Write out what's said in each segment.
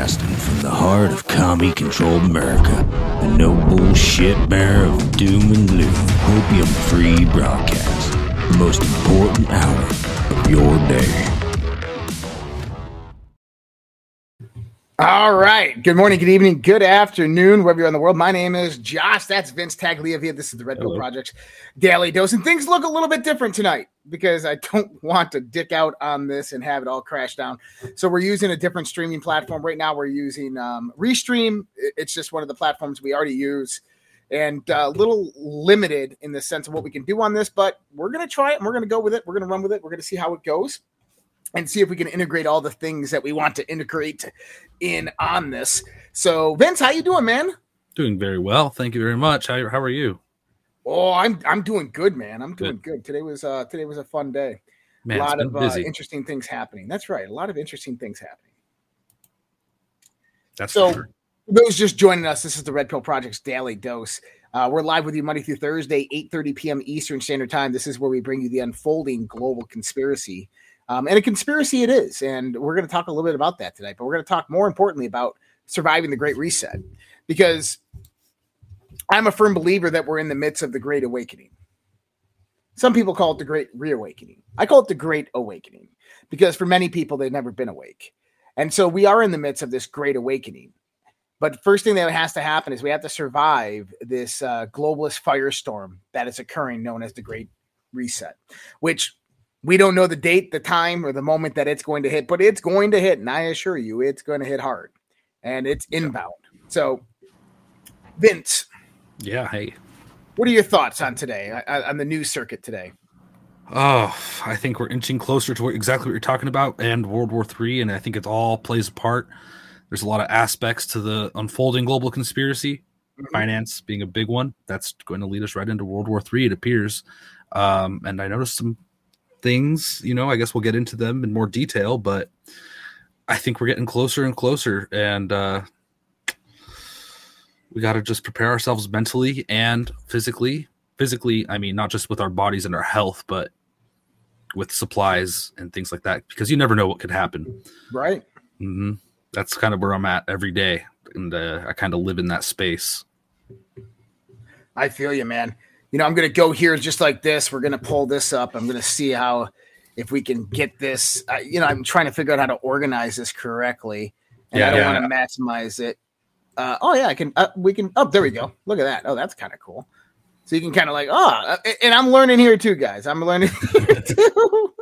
Broadcasting from the heart of commie controlled America, the no bullshit bearer of doom and gloom, opium free broadcast, the most important hour of your day. All right. Good morning, good evening, good afternoon, wherever you're in the world. My name is Josh. That's Vince Tagliavia. This is the Red Pill Hello. Project's Daily Dose. And things look a little bit different tonight because I don't want to dick out on this and have it all crash down. So we're using a different streaming platform. Right now, we're using um, Restream. It's just one of the platforms we already use and uh, a little limited in the sense of what we can do on this, but we're to try it and we're to go with it. We're to run with it. We're to see how it goes and see if we can integrate all the things that we want to integrate in on this. So, Vince, how you doing, man? Doing very well. Thank you very much. How, how are you? Oh, I'm I'm doing good, man. I'm doing good. Today was uh today was a fun day. Man, a lot of uh, interesting things happening. That's right. A lot of interesting things happening. That's so- for sure. Those just joining us, this is the Red Pill Project's Daily Dose. Uh, we're live with you Monday through Thursday, 8:30 p.m. Eastern Standard Time. This is where we bring you the unfolding global conspiracy. Um, and a conspiracy it is. And we're going to talk a little bit about that tonight, but we're going to talk more importantly about surviving the Great Reset because I'm a firm believer that we're in the midst of the Great Awakening. Some people call it the Great Reawakening. I call it the Great Awakening because for many people, they've never been awake. And so we are in the midst of this Great Awakening. But first thing that has to happen is we have to survive this uh, globalist firestorm that is occurring, known as the Great Reset, which we don't know the date, the time, or the moment that it's going to hit, but it's going to hit. And I assure you, it's going to hit hard and it's inbound. So, Vince, Yeah. Hey. what are your thoughts on today, uh, on the news circuit today? Oh, I think we're inching closer to what, exactly what you're talking about and World War Three, and I think it all plays a part. There's a lot of aspects to the unfolding global conspiracy, Mhm. finance being a big one. That's going to lead us right into World War Three, it appears. Um, and I noticed some things. You know, I guess we'll get into them in more detail, but I think we're getting closer and closer, and uh, we got to just prepare ourselves mentally and physically. Physically, I mean, not just with our bodies and our health, but with supplies and things like that, because you never know what could happen. Right. hmm That's kind of where I'm at every day, and uh, I kind of live in that space. I feel you, man. You know, I'm going to go here just like this. We're going to pull this up. I'm going to see how, if we can get this. Uh, you know, I'm trying to figure out how to organize this correctly, and I don't yeah. want to maximize it. Uh, oh yeah, I can. Uh, we can. Oh, there we go. Look at that. Oh, that's kind of cool. So you can kind of like, oh, uh, and I'm learning here too, guys. I'm learning here too.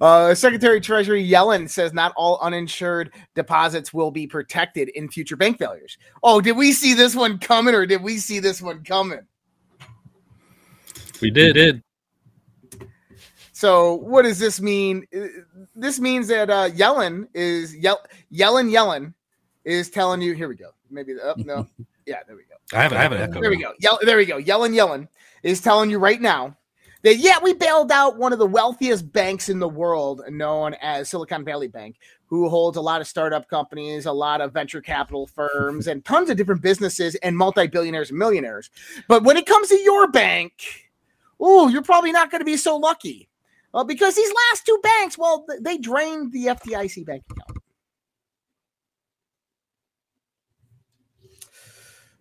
Uh, Secretary Treasury Yellen says not all uninsured deposits will be protected in future bank failures. Oh, did we see this one coming, or did we see this one coming? We did it. So what does this mean? Uh, This means that uh, Yellen is Yell- Yellen Yellen is telling you. Here we go. Maybe the, oh, no. Yeah, there we go. I have, I have an echo. There we go. Yell, there we go. Yellen Yellen is telling you right now that yeah, we bailed out one of the wealthiest banks in the world, known as Silicon Valley Bank, who holds a lot of startup companies, a lot of venture capital firms, and tons of different businesses and multi-billionaires and millionaires. But when it comes to your bank, oh, you're probably not going to be so lucky. Well, because these last two banks, well, they drained the FDIC bank account.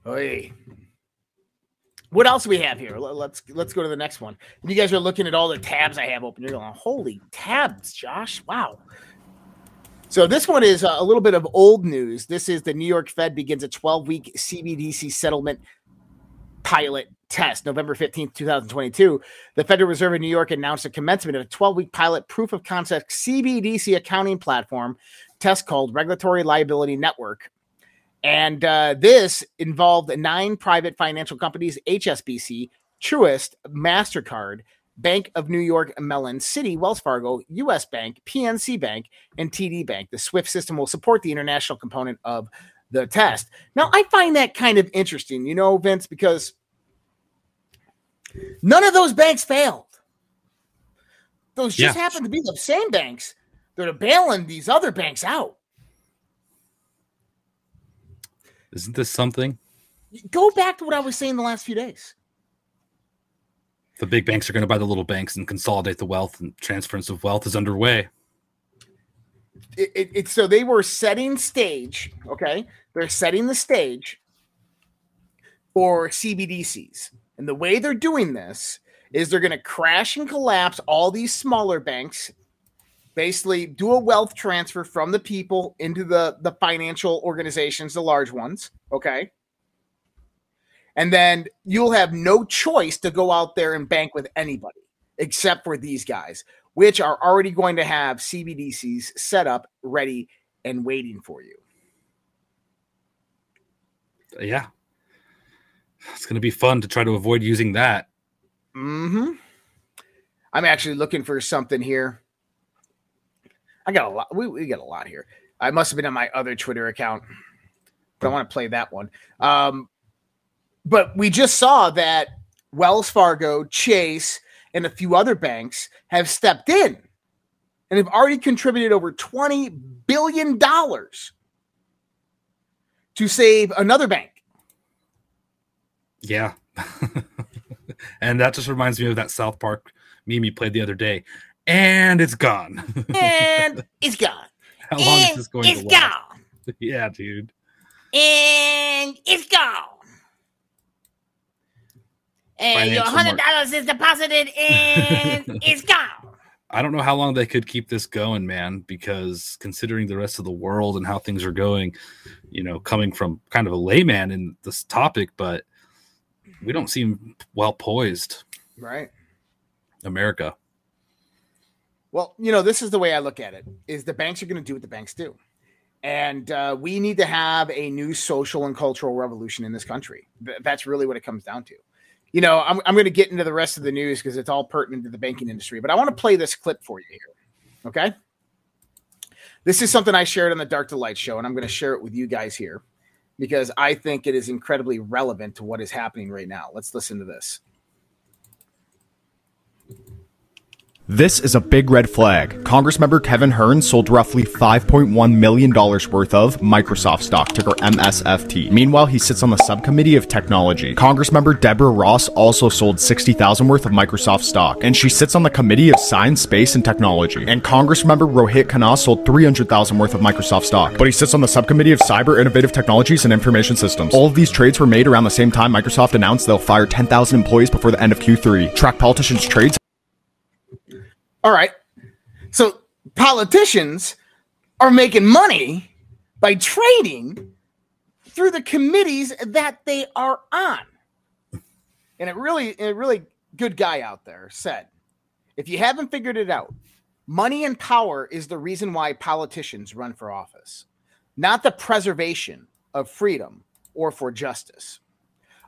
Oy. What else we have here? Let- Let's let's go to the next one. You guys are looking at all the tabs I have open. You're going, holy tabs, Josh! Wow. So this one is a little bit of old news. This is the New York Fed begins a 12-week CBDC settlement pilot test. November 15th, 2022. The Federal Reserve in New York announced the commencement of a 12-week pilot proof of concept CBDC accounting platform test called Regulatory Liability Network. And uh, this involved nine private financial companies HSBC, Truist, MasterCard, Bank of New York, Mellon, Citi, Wells Fargo, US Bank, PNC Bank, and TD Bank. The SWIFT system will support the international component of the test. Now, I find that kind of interesting, you know, Vince, because none of those banks failed. Those just Yeah. happen to be the same banks that are bailing these other banks out. Isn't this something? Go back to what I was saying the last few days. The big banks are going to buy the little banks and consolidate the wealth, and transference of wealth is underway. it, it, it so they were setting stage. Okay, they're setting the stage for CBDCs, and the way they're doing this is they're going to crash and collapse all these smaller banks basically do a wealth transfer from the people into the the financial organizations the large ones okay? And then you'll have no choice to go out there and bank with anybody except for these guys which are already going to have cbdc's set up ready and waiting for you. Yeah. It's going to be fun to try to avoid using that. Hmm i'm actually looking for something here I got a lot. We, we got a lot here. I must have been on my other Twitter account, but I want to play that one. Um, but we just saw that Wells Fargo, Chase, and a few other banks have stepped in and have already contributed over $20 billion to save another bank. Yeah. and that just reminds me of that South Park meme you played the other day and it's gone. and it's gone. How long and is this going it's to last? Gone. It's gone. Yeah, dude. And it's gone. And Financial your hundred dollars is deposited and it's gone. I don't know how long they could keep this going, man, because considering the rest of the world and how things are going, you know, coming from kind of a layman in this topic, but we don't seem well poised. Right. America. Well, you know, this is the way I look at it: is the banks are going to do what the banks do, and uh, we need to have a new social and cultural revolution in this country. That's really what it comes down to. You know, I'm, I'm going to get into the rest of the news because it's all pertinent to the banking industry, but I want to play this clip for you here. Okay. This is something I shared on the Dark to Light show, and I'm going to share it with you guys here because I think it is incredibly relevant to what is happening right now. Let's listen to this. This is a big red flag. Congressmember Kevin Hern sold roughly $5.1 million worth of Microsoft stock, ticker MSFT. Meanwhile, he sits on the subcommittee of technology. Congressmember Deborah Ross also sold 60,000 worth of Microsoft stock, and she sits on the committee of science, space, and technology. And Congressmember Rohit Khanna sold 300,000 worth of Microsoft stock, but he sits on the subcommittee of cyber, innovative technologies, and information systems. All of these trades were made around the same time Microsoft announced they'll fire 10,000 employees before the end of Q3. Track politicians' trades all right. So politicians are making money by trading through the committees that they are on. And it really, a really good guy out there said, if you haven't figured it out, money and power is the reason why politicians run for office, not the preservation of freedom or for justice.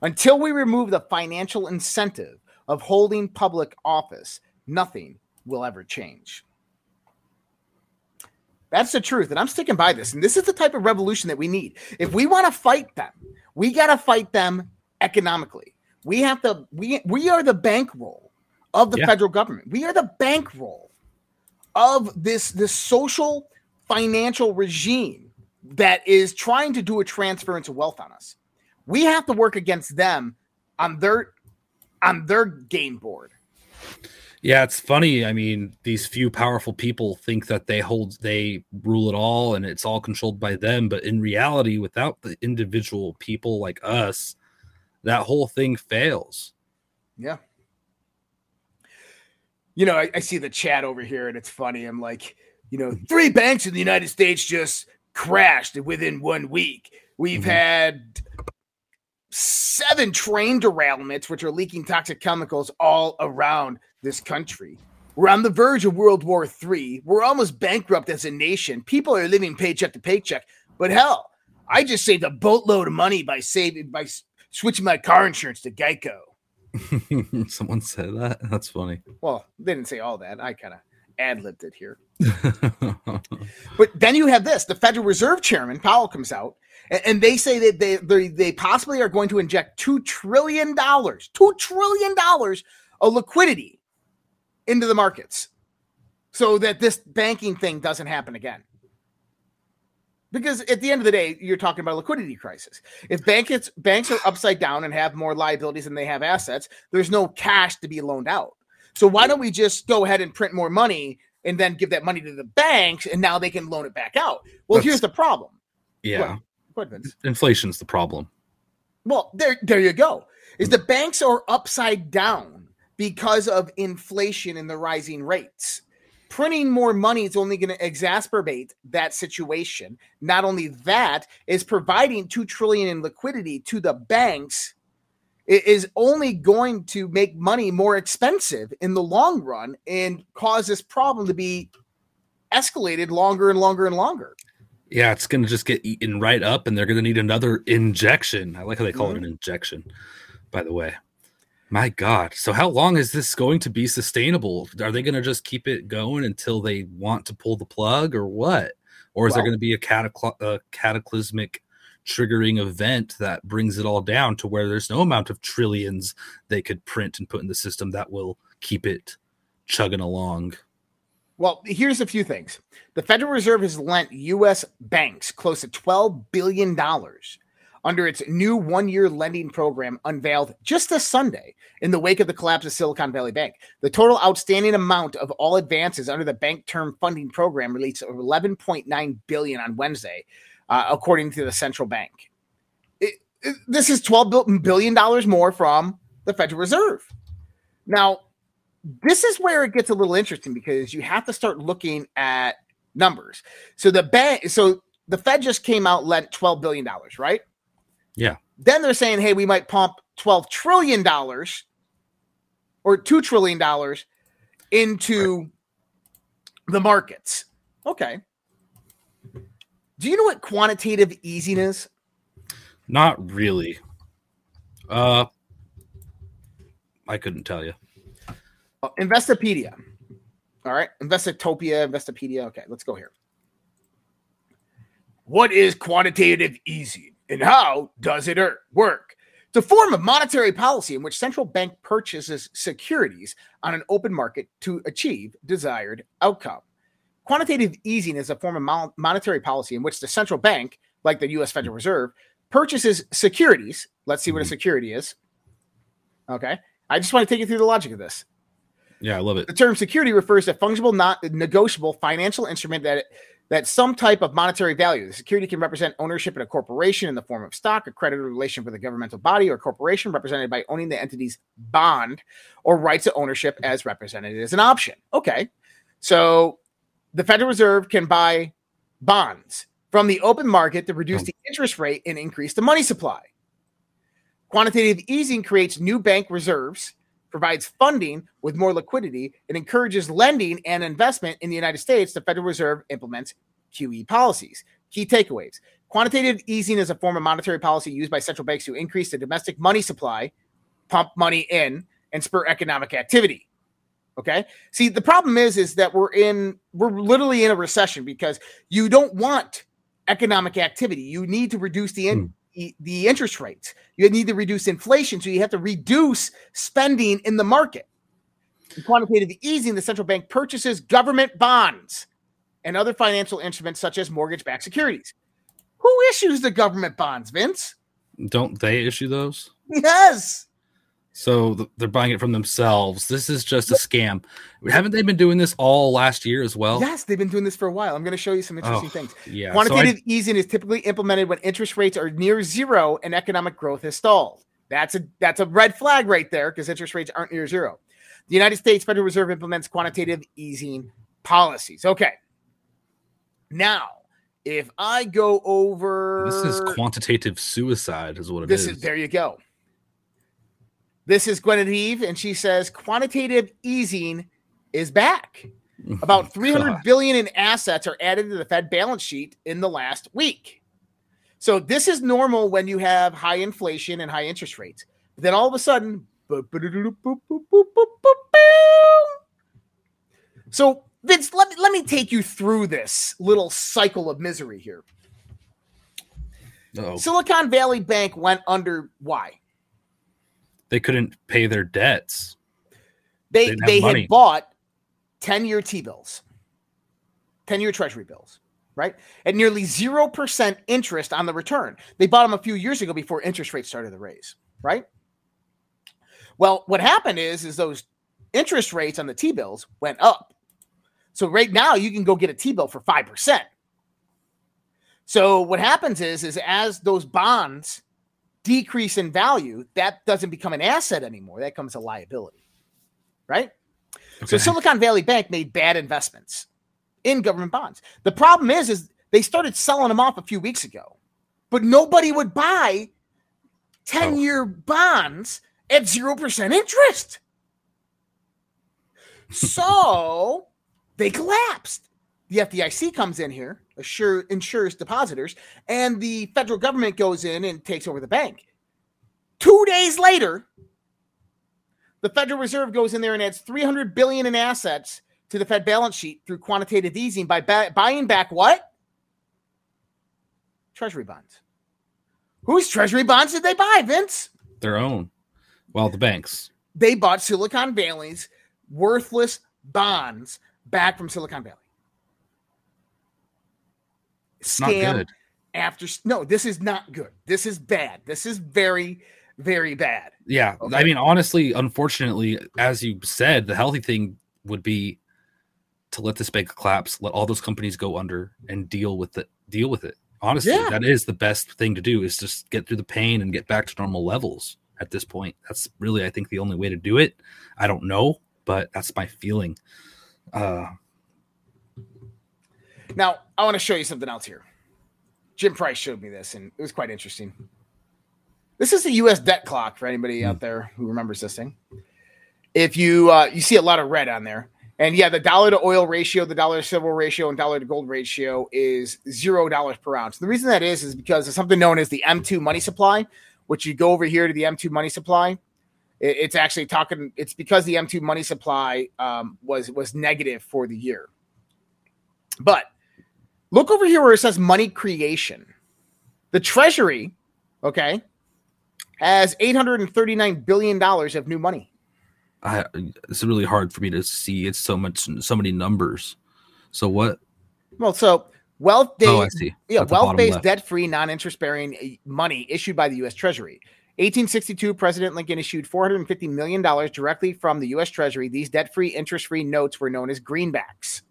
Until we remove the financial incentive of holding public office, nothing will ever change. That's the truth. And I'm sticking by this. And this is the type of revolution that we need. If we want to fight them, we got to fight them economically. We have to, we, we are the bankroll of the yeah. federal government. We are the bankroll of this, this social financial regime that is trying to do a transference of wealth on us. We have to work against them on their on their game board. Yeah, it's funny. I mean, these few powerful people think that they hold, they rule it all, and it's all controlled by them. But in reality, without the individual people like us, that whole thing fails. Yeah. You know, I, I see the chat over here, and it's funny. I'm like, you know, three banks in the United States just crashed within one week. We've mm-hmm. had seven train derailments, which are leaking toxic chemicals all around this country. We're on the verge of World War III. We're almost bankrupt as a nation. People are living paycheck to paycheck. But hell, I just saved a boatload of money by saving by switching my car insurance to Geico. Someone said that. That's funny. Well, they didn't say all that. I kind of ad libbed it here. but then you have this: the Federal Reserve Chairman Powell comes out, and, and they say that they, they they possibly are going to inject two trillion dollars, two trillion dollars of liquidity into the markets so that this banking thing doesn't happen again. Because at the end of the day, you're talking about a liquidity crisis. If banks banks are upside down and have more liabilities than they have assets, there's no cash to be loaned out. So why don't we just go ahead and print more money and then give that money to the banks, and now they can loan it back out. Well, That's- here's the problem. Yeah. Ahead, Vince. Inflation's the problem. Well, there, there you go. Is the banks are upside down because of inflation and the rising rates. Printing more money is only going to exacerbate that situation. Not only that, is providing two trillion in liquidity to the banks is only going to make money more expensive in the long run and cause this problem to be escalated longer and longer and longer. Yeah, it's going to just get eaten right up, and they're going to need another injection. I like how they call it an mm-hmm. injection, by the way. My God. So, how long is this going to be sustainable? Are they going to just keep it going until they want to pull the plug, or what? Or is there going to be a, catacl- a cataclysmic triggering event that brings it all down to where there's no amount of trillions they could print and put in the system that will keep it chugging along? Well, here's a few things. The Federal Reserve has lent U.S. banks close to $12 billion under its new one year lending program unveiled just this Sunday in the wake of the collapse of Silicon Valley Bank. The total outstanding amount of all advances under the bank term funding program released 11.9 billion on Wednesday, uh, according to the central bank. It- it- this is 12 billion dollars more from the Federal Reserve. Now, this is where it gets a little interesting because you have to start looking at numbers. So the bank, so the Fed just came out lent twelve billion dollars, right? Yeah. Then they're saying, hey, we might pump twelve trillion dollars or two trillion dollars into the markets. Okay. Do you know what quantitative easing is? Not really. Uh, I couldn't tell you. Uh, Investopedia. All right. Investotopia, Investopedia. Okay, let's go here. What is quantitative easing and how does it er- work? It's a form of monetary policy in which central bank purchases securities on an open market to achieve desired outcome. Quantitative easing is a form of mon- monetary policy in which the central bank, like the US Federal Reserve, purchases securities. Let's see what a security is. Okay. I just want to take you through the logic of this. Yeah, I love it. The term security refers to fungible, not negotiable financial instrument that that some type of monetary value. The security can represent ownership in a corporation in the form of stock, a creditor relation with a governmental body or corporation represented by owning the entity's bond, or rights of ownership as represented as an option. Okay, so the Federal Reserve can buy bonds from the open market to reduce hmm. the interest rate and increase the money supply. Quantitative easing creates new bank reserves provides funding with more liquidity, and encourages lending and investment in the United States, the Federal Reserve implements QE policies. Key takeaways quantitative easing is a form of monetary policy used by central banks to increase the domestic money supply, pump money in, and spur economic activity. Okay. See, the problem is, is that we're in, we're literally in a recession because you don't want economic activity. You need to reduce the hmm. in, e- the interest rates. You need to reduce inflation, so you have to reduce spending in the market. In quantitative easing, the central bank purchases government bonds and other financial instruments such as mortgage-backed securities. Who issues the government bonds, Vince? Don't they issue those? Yes. So th- they're buying it from themselves. This is just a scam. Haven't they been doing this all last year as well? Yes, they've been doing this for a while. I'm going to show you some interesting Oh, things. Yeah. so I- Quantitative easing is typically implemented when interest rates are near zero and economic growth has stalled. That's a that's a red flag right there because interest rates aren't near zero. The United States Federal Reserve implements quantitative easing policies. Okay. Now, if I go over this is quantitative suicide, is what it this is. is there you go. This is Genevieve, and she says quantitative easing is back. About 300 billion in assets are added to the Fed balance sheet in the last week. So this is normal when you have high inflation and high interest rates. But then all of a sudden, so Vince, let me, let me take you through this little cycle of misery here. Uh-oh. Silicon Valley Bank went under. Why? They couldn't pay their debts. They Didn't they had bought 10 year T bills, 10 year treasury bills, right? At nearly 0% interest on the return. They bought them a few years ago before interest rates started to raise, right? Well, what happened is is those interest rates on the T bills went up. So right now you can go get a T-bill for 5%. So what happens is is as those bonds decrease in value, that doesn't become an asset anymore. That comes a liability. Right? So Silicon Valley Bank made bad investments in government bonds. The problem is is they started selling them off a few weeks ago. But nobody would buy 10-year bonds at 0% interest. So they collapsed. The FDIC comes in here, assure, insures depositors, and the federal government goes in and takes over the bank. Two days later, the Federal Reserve goes in there and adds 300 billion in assets to the Fed balance sheet through quantitative easing by ba- buying back what? Treasury bonds. Whose treasury bonds did they buy, Vince? Their own. Well, the banks. They bought Silicon Valley's worthless bonds back from Silicon Valley. It's not Scam good. after no, this is not good. This is bad. This is very, very bad. Yeah. Okay. I mean, honestly, unfortunately, as you said, the healthy thing would be to let this bank collapse, let all those companies go under and deal with it. Deal with it. Honestly, Yeah. that is the best thing to do is just get through the pain and get back to normal levels at this point. That's really, I think, the only way to do it. I don't know, but that's my feeling. Uh Now, I want to show you something else here. Jim Price showed me this, and it was quite interesting. This is the U.S. debt clock for anybody out there who remembers this thing. If you uh, you see a lot of red on there, and yeah, the dollar to oil ratio, the dollar to silver ratio, and dollar to gold ratio is zero dollars per ounce. The reason that is is because of something known as the M2 money supply, which you go over here to the M2 money supply. it- It's actually talking. It's because the M2 money supply um, was was negative for the year. But look over here where it says money creation. The Treasury, okay, has eight hundred and thirty nine billion dollars of new money. I it's really hard for me to see. It's so much so many numbers. So what? Well, so wealth based, Oh, I see. yeah, At the bottom wealth based, debt free, non interest bearing eh, money issued by the U.S. Treasury. 1862, President Lincoln issued $450 million directly from the U.S. Treasury. These debt free, interest free notes were known as greenbacks.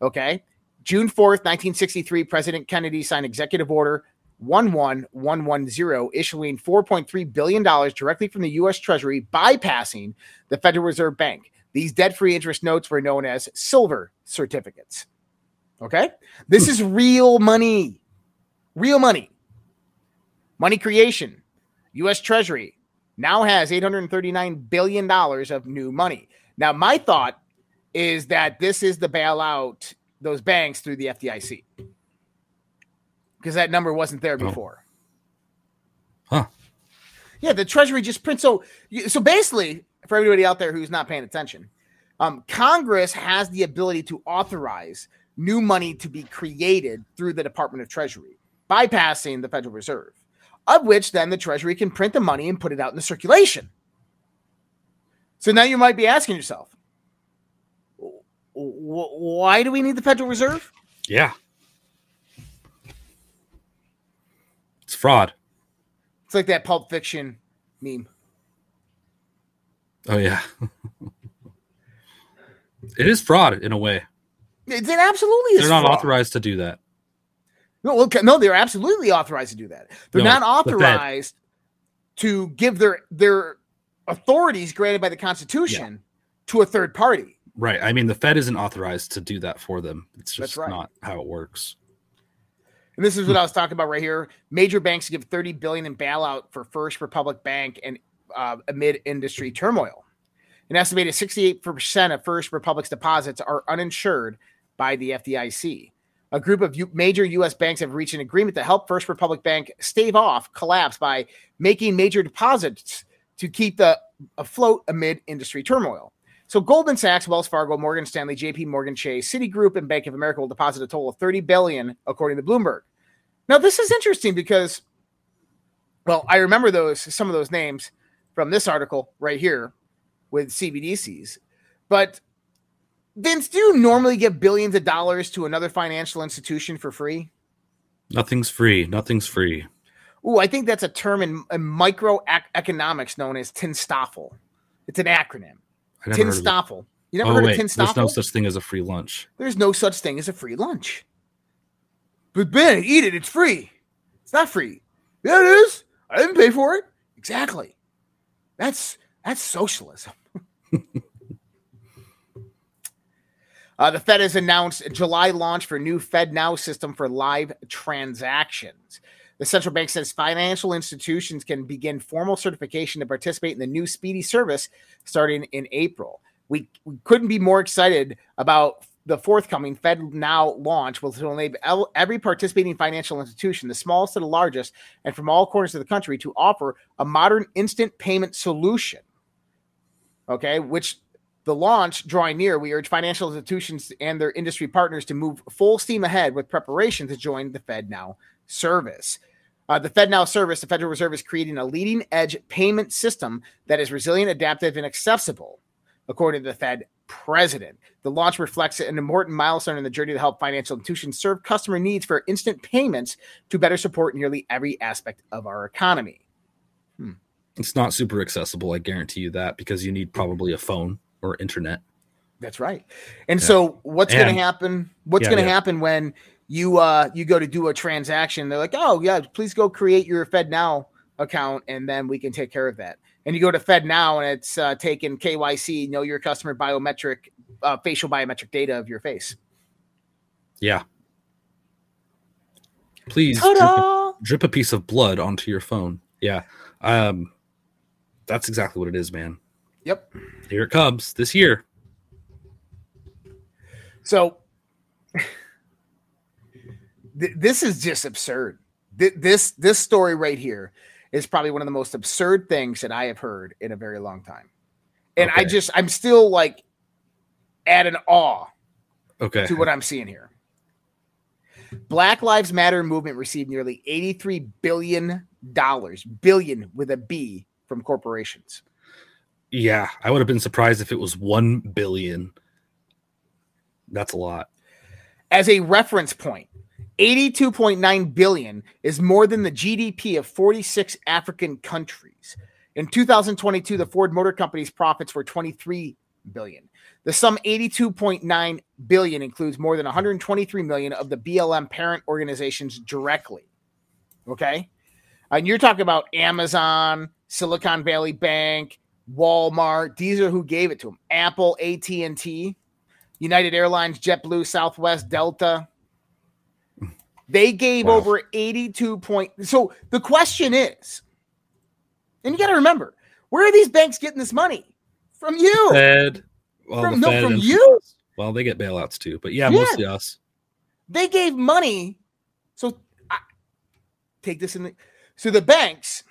Okay. June 4th, 1963, President Kennedy signed Executive Order 11110, issuing $4.3 billion directly from the U.S. Treasury, bypassing the Federal Reserve Bank. These debt free interest notes were known as silver certificates. Okay. This is real money. Real money. Money creation. US Treasury now has $839 billion of new money. Now, my thought is that this is the bailout those banks through the FDIC because that number wasn't there Oh. before. Huh. Yeah, the Treasury just prints. So, so basically, for everybody out there who's not paying attention, um, Congress has the ability to authorize new money to be created through the Department of Treasury, bypassing the Federal Reserve, of which then the Treasury can print the money and put it out in the circulation. So now you might be asking yourself, "Wh- wh- why do we need the Federal Reserve? Yeah. It's fraud. It's like that Pulp Fiction meme. Oh yeah. it is fraud in a way. It, it absolutely is. They're not fraud. authorized to do that. No, okay, no, they're absolutely authorized to do that. They're No, not the authorized to give their their authorities granted by the Constitution to a third party. Right. I mean, the Fed isn't authorized to do that for them. It's just right. not how it works. And this is what I was talking about right here. Major banks give 30 billion in bailout for First Republic Bank and uh, amid industry turmoil. An estimated 68% of First Republic's deposits are uninsured by the FDIC. A group of U- major U.S. banks have reached an agreement to help First Republic Bank stave off collapse by making major deposits to keep the afloat amid industry turmoil. So Goldman Sachs, Wells Fargo, Morgan Stanley, JP Morgan Chase, Citigroup, and Bank of America will deposit a total of 30 billion, according to Bloomberg. Now, this is interesting because, well, I remember those some of those names from this article right here with CBDCs. But Vince, do you normally give billions of dollars to another financial institution for free? Nothing's free. Nothing's free. Ooh, I think that's a term in, in microeconomics known as TINSTOFL. It's an acronym. I never heard of it. TINSTOFL. You never oh heard wait, of there's no such thing as a free lunch. There's no such thing as a free lunch. But Ben, eat it. It's free. It's not free. Yeah, it is. I didn't pay for it. Exactly. That's that's socialism. uh, the Fed has announced a July launch for new Fed Now system for live transactions. The central bank says financial institutions can begin formal certification to participate in the new speedy service starting in April. We, we couldn't be more excited about the forthcoming Fed Now launch, which will enable every participating financial institution, the smallest to the largest, and from all corners of the country, to offer a modern instant payment solution. Okay, which the launch drawing near, we urge financial institutions and their industry partners to move full steam ahead with preparation to join the Fed Now service. Uh, the Fed Now service, the Federal Reserve is creating a leading edge payment system that is resilient, adaptive, and accessible, according to the Fed president. The launch reflects an important milestone in the journey to help financial institutions serve customer needs for instant payments to better support nearly every aspect of our economy. It's not super accessible, I guarantee you that, because you need probably a phone or internet. That's right. And so what's going to happen? What's Yeah, going to yeah. happen when you uh you go to do a transaction? They're like, "Oh, yeah, please go create your Fed Now account and then we can take care of that." And you go to Fed Now and it's uh, taking KYC, know your customer biometric uh, facial biometric data of your face. Yeah. Please drip a, drip a piece of blood onto your phone. Yeah. Um that's exactly what it is, man. Yep. Here it comes this year. So th- this is just absurd. Th- this this story right here is probably one of the most absurd things that I have heard in a very long time. And I just I'm still like at an awe Okay. to what I'm seeing here. Black Lives Matter movement received nearly 83 billion dollars, billion with a B from corporations. Yeah, I would have been surprised if it was 1 billion. That's a lot. As a reference point, 82.9 billion is more than the GDP of 46 African countries. In 2022, the Ford Motor Company's profits were 23 billion. The sum 82.9 billion includes more than 123 million of the BLM parent organizations directly. Okay? And you're talking about Amazon, Silicon Valley Bank, Walmart. These are who gave it to them. Apple, AT&T, United Airlines, JetBlue, Southwest, Delta. They gave Wow. over 82 point. So the question is, and you got to remember, where are these banks getting this money? From you. Fed. Well, From- no, Fed from you. Well, they get bailouts too, but yeah, Yeah. mostly us. They gave money. So I, take this in the. So the banks,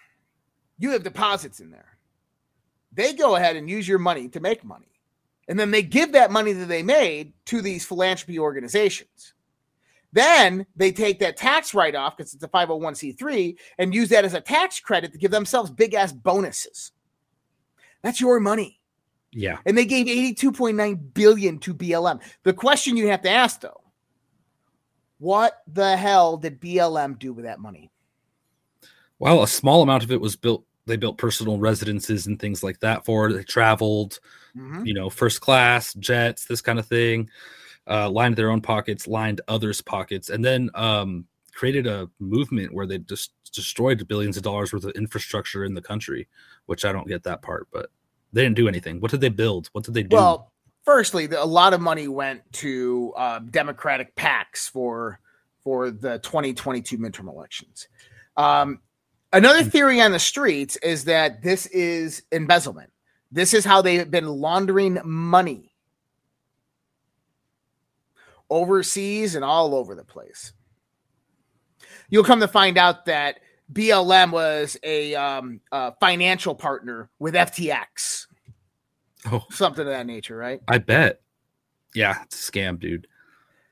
you have deposits in there. They go ahead and use your money to make money. And then they give that money that they made to these philanthropy organizations. Then they take that tax write off because it's a 501c3 and use that as a tax credit to give themselves big ass bonuses. That's your money. Yeah. And they gave 82.9 billion to BLM. The question you have to ask though, what the hell did BLM do with that money? Well, a small amount of it was built. They built personal residences and things like that for. it. They traveled, Mhm. you know, first class jets, this kind of thing. Uh, lined their own pockets, lined others' pockets, and then um, created a movement where they just destroyed billions of dollars worth of infrastructure in the country. Which I don't get that part, but they didn't do anything. What did they build? What did they do? Well, firstly, the, a lot of money went to uh, Democratic PACs for for the 2022 midterm elections. Um, another theory on the streets is that this is embezzlement. This is how they've been laundering money overseas and all over the place. You'll come to find out that BLM was a um, uh, financial partner with FTX oh, something of that nature, right? I bet. Yeah, it's a scam, dude.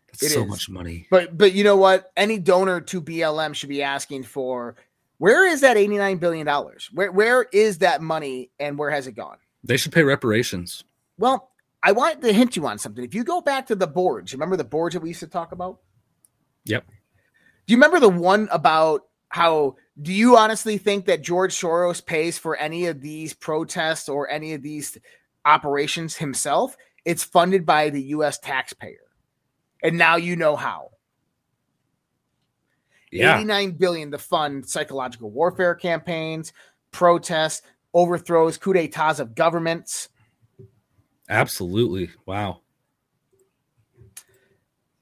That's It so is. much money. But but you know what? Any donor to BLM should be asking for where is that eighty nine billion dollars? Where where is that money and where has it gone? They should pay reparations. Well, I wanted to hint you on something. If you go back to the boards, you remember the boards that we used to talk about? Yep. Do you remember the one about how do you honestly think that George Soros pays for any of these protests or any of these operations himself? It's funded by the US taxpayer. And now you know how. Yeah. 89 billion to fund psychological warfare campaigns, protests, overthrows, coup d'etats of governments. Absolutely. Wow.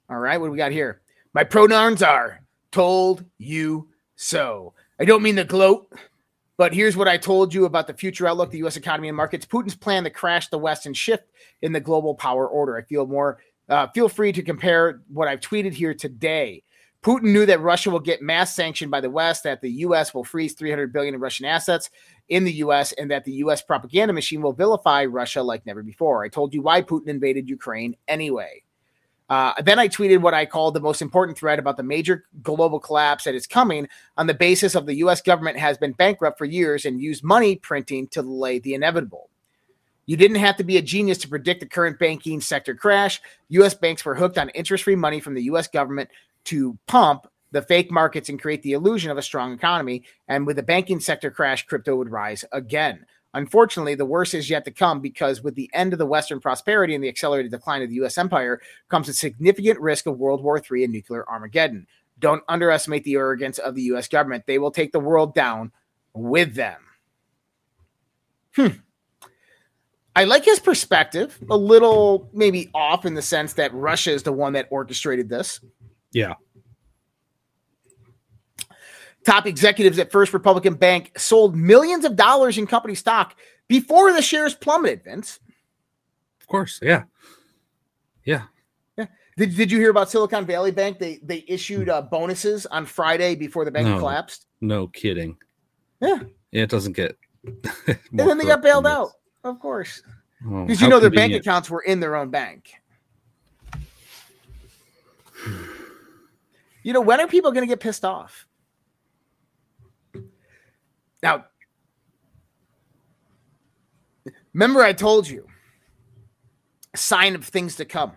All right, what do we got here? My pronouns are told you so. I don't mean to gloat, but here's what I told you about the future outlook, the U.S. economy and markets. Putin's plan to crash the West and shift in the global power order. I feel more. Uh, feel free to compare what I've tweeted here today. Putin knew that Russia will get mass sanctioned by the West, that the U.S. will freeze 300 billion in Russian assets in the U.S., and that the U.S. propaganda machine will vilify Russia like never before. I told you why Putin invaded Ukraine anyway. Uh, then I tweeted what I called the most important threat about the major global collapse that is coming on the basis of the U.S. government has been bankrupt for years and used money printing to delay the inevitable. You didn't have to be a genius to predict the current banking sector crash. U.S. banks were hooked on interest free money from the U.S. government to pump the fake markets and create the illusion of a strong economy. And with the banking sector crash, crypto would rise again. Unfortunately, the worst is yet to come because with the end of the Western prosperity and the accelerated decline of the U.S. empire comes a significant risk of World War III and nuclear Armageddon. Don't underestimate the arrogance of the U.S. government. They will take the world down with them. Hmm. I like his perspective, a little maybe off in the sense that Russia is the one that orchestrated this. Yeah. Top executives at First Republican Bank sold millions of dollars in company stock before the shares plummeted, Vince. Of course. Yeah. Yeah. Yeah. Did, did you hear about Silicon Valley Bank? They they issued uh, bonuses on Friday before the bank No. collapsed. No kidding. Yeah. Yeah, it doesn't get. And then they got bailed out, of course. Oh, Because you know their bank accounts were in their own bank. You know, when are people going to get pissed off? Now, remember I told you sign of things to come.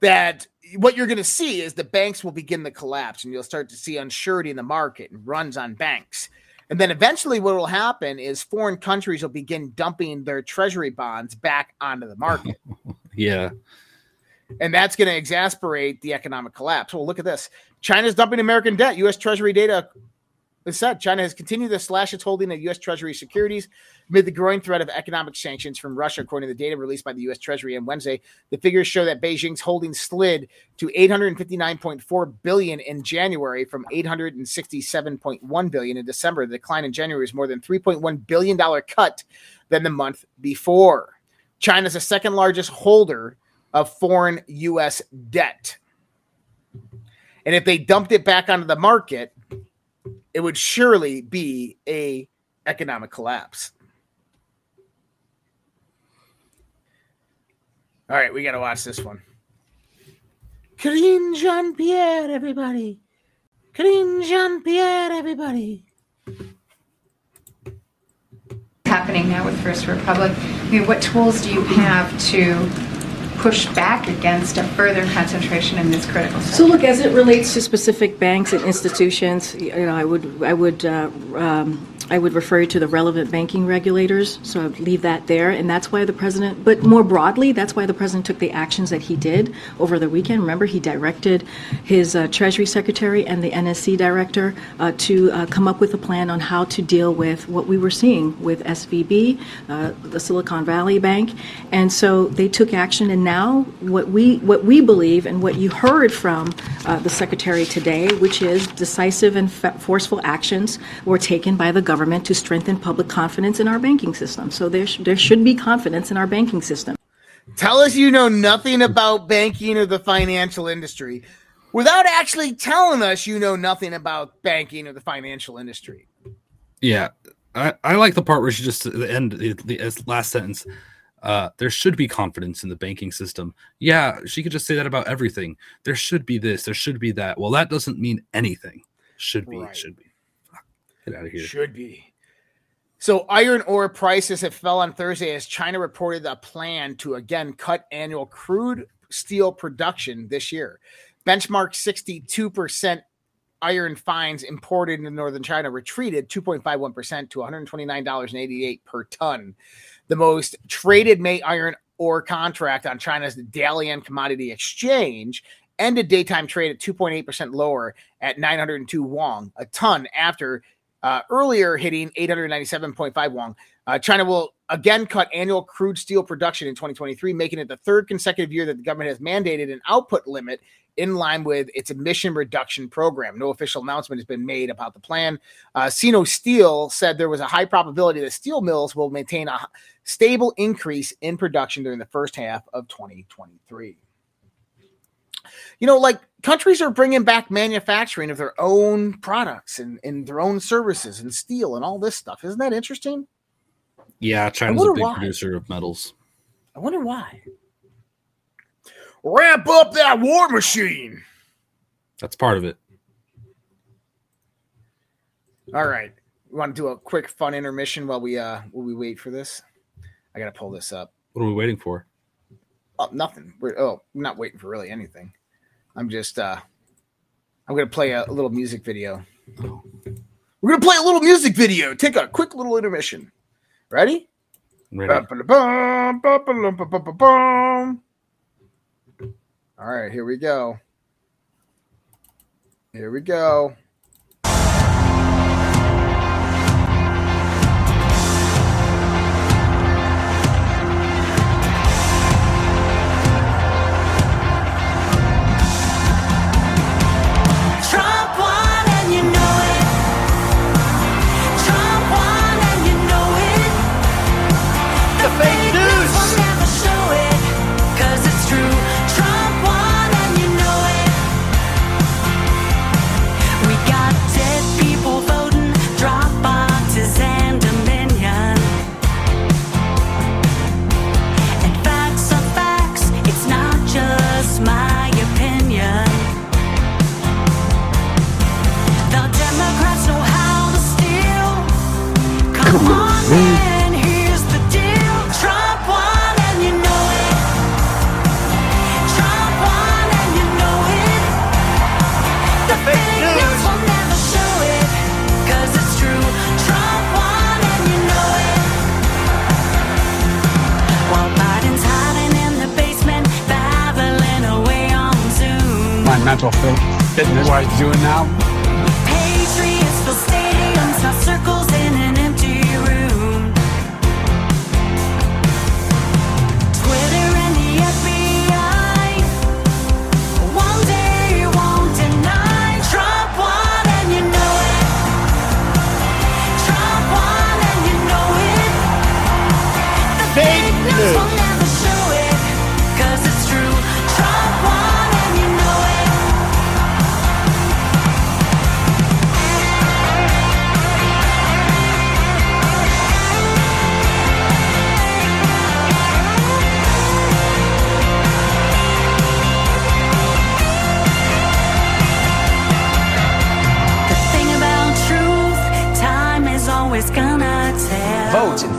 That what you're going to see is the banks will begin to collapse and you'll start to see unsurety in the market and runs on banks. And then eventually, what will happen is foreign countries will begin dumping their treasury bonds back onto the market. Yeah. And that's going to exasperate the economic collapse. Well, look at this China's dumping American debt. U.S. Treasury data is said China has continued to slash its holding of U.S. Treasury securities amid the growing threat of economic sanctions from Russia, according to the data released by the U.S. Treasury on Wednesday. The figures show that Beijing's holdings slid to 859.4 billion in January from 867.1 billion in December. The decline in January is more than 3.1 billion dollar cut than the month before. China's the second largest holder of foreign U.S. debt. And if they dumped it back onto the market, it would surely be a economic collapse. All right, we got to watch this one. Karine Jean Pierre, everybody. Karine Jean Pierre, everybody. happening now with First Republic. I mean, what tools do you have to push back against a further concentration in this critical sector? So look, as it relates to specific banks and institutions, you know, I would, I would, uh, um, I would refer you to the relevant banking regulators. So I'd leave that there, and that's why the president. But more broadly, that's why the president took the actions that he did over the weekend. Remember, he directed his uh, Treasury Secretary and the NEC director uh, to uh, come up with a plan on how to deal with what we were seeing with SVB, uh, the Silicon Valley Bank, and so they took action. And now, what we what we believe and what you heard from uh, the secretary today, which is decisive and forceful actions were taken by the government to strengthen public confidence in our banking system. So there sh- there should be confidence in our banking system. Tell us you know nothing about banking or the financial industry without actually telling us you know nothing about banking or the financial industry. Yeah. I, I like the part where she just at the end the, the last sentence. Uh, there should be confidence in the banking system. Yeah, she could just say that about everything. There should be this. There should be that. Well, that doesn't mean anything. Should be. Right. Should be. Get out of here. Should be. So iron ore prices have fell on Thursday as China reported a plan to again cut annual crude steel production this year. Benchmark 62% iron fines imported into northern China retreated 2.51% to $129.88 per ton. The most traded May iron ore contract on China's Dalian Commodity Exchange ended daytime trade at 2.8% lower at 902 won a ton after uh, earlier hitting 897.5 won. Uh, China will again cut annual crude steel production in 2023, making it the third consecutive year that the government has mandated an output limit in line with its emission reduction program. No official announcement has been made about the plan. Uh, Sinosteel said there was a high probability that steel mills will maintain a stable increase in production during the first half of 2023. You know, like countries are bringing back manufacturing of their own products and, and their own services and steel and all this stuff. Isn't that interesting? Yeah, China's a big why. producer of metals. I wonder why. Ramp up that war machine. That's part of it. All right. We want to do a quick fun intermission while we uh while we wait for this. I gotta pull this up. What are we waiting for? Oh, nothing. We're oh, I'm not waiting for really anything. I'm just uh I'm gonna play a, a little music video. We're gonna play a little music video. Take a quick little intermission. Ready? Ready. All right, here we go. Here we go. Mental fitness. What he's doing now.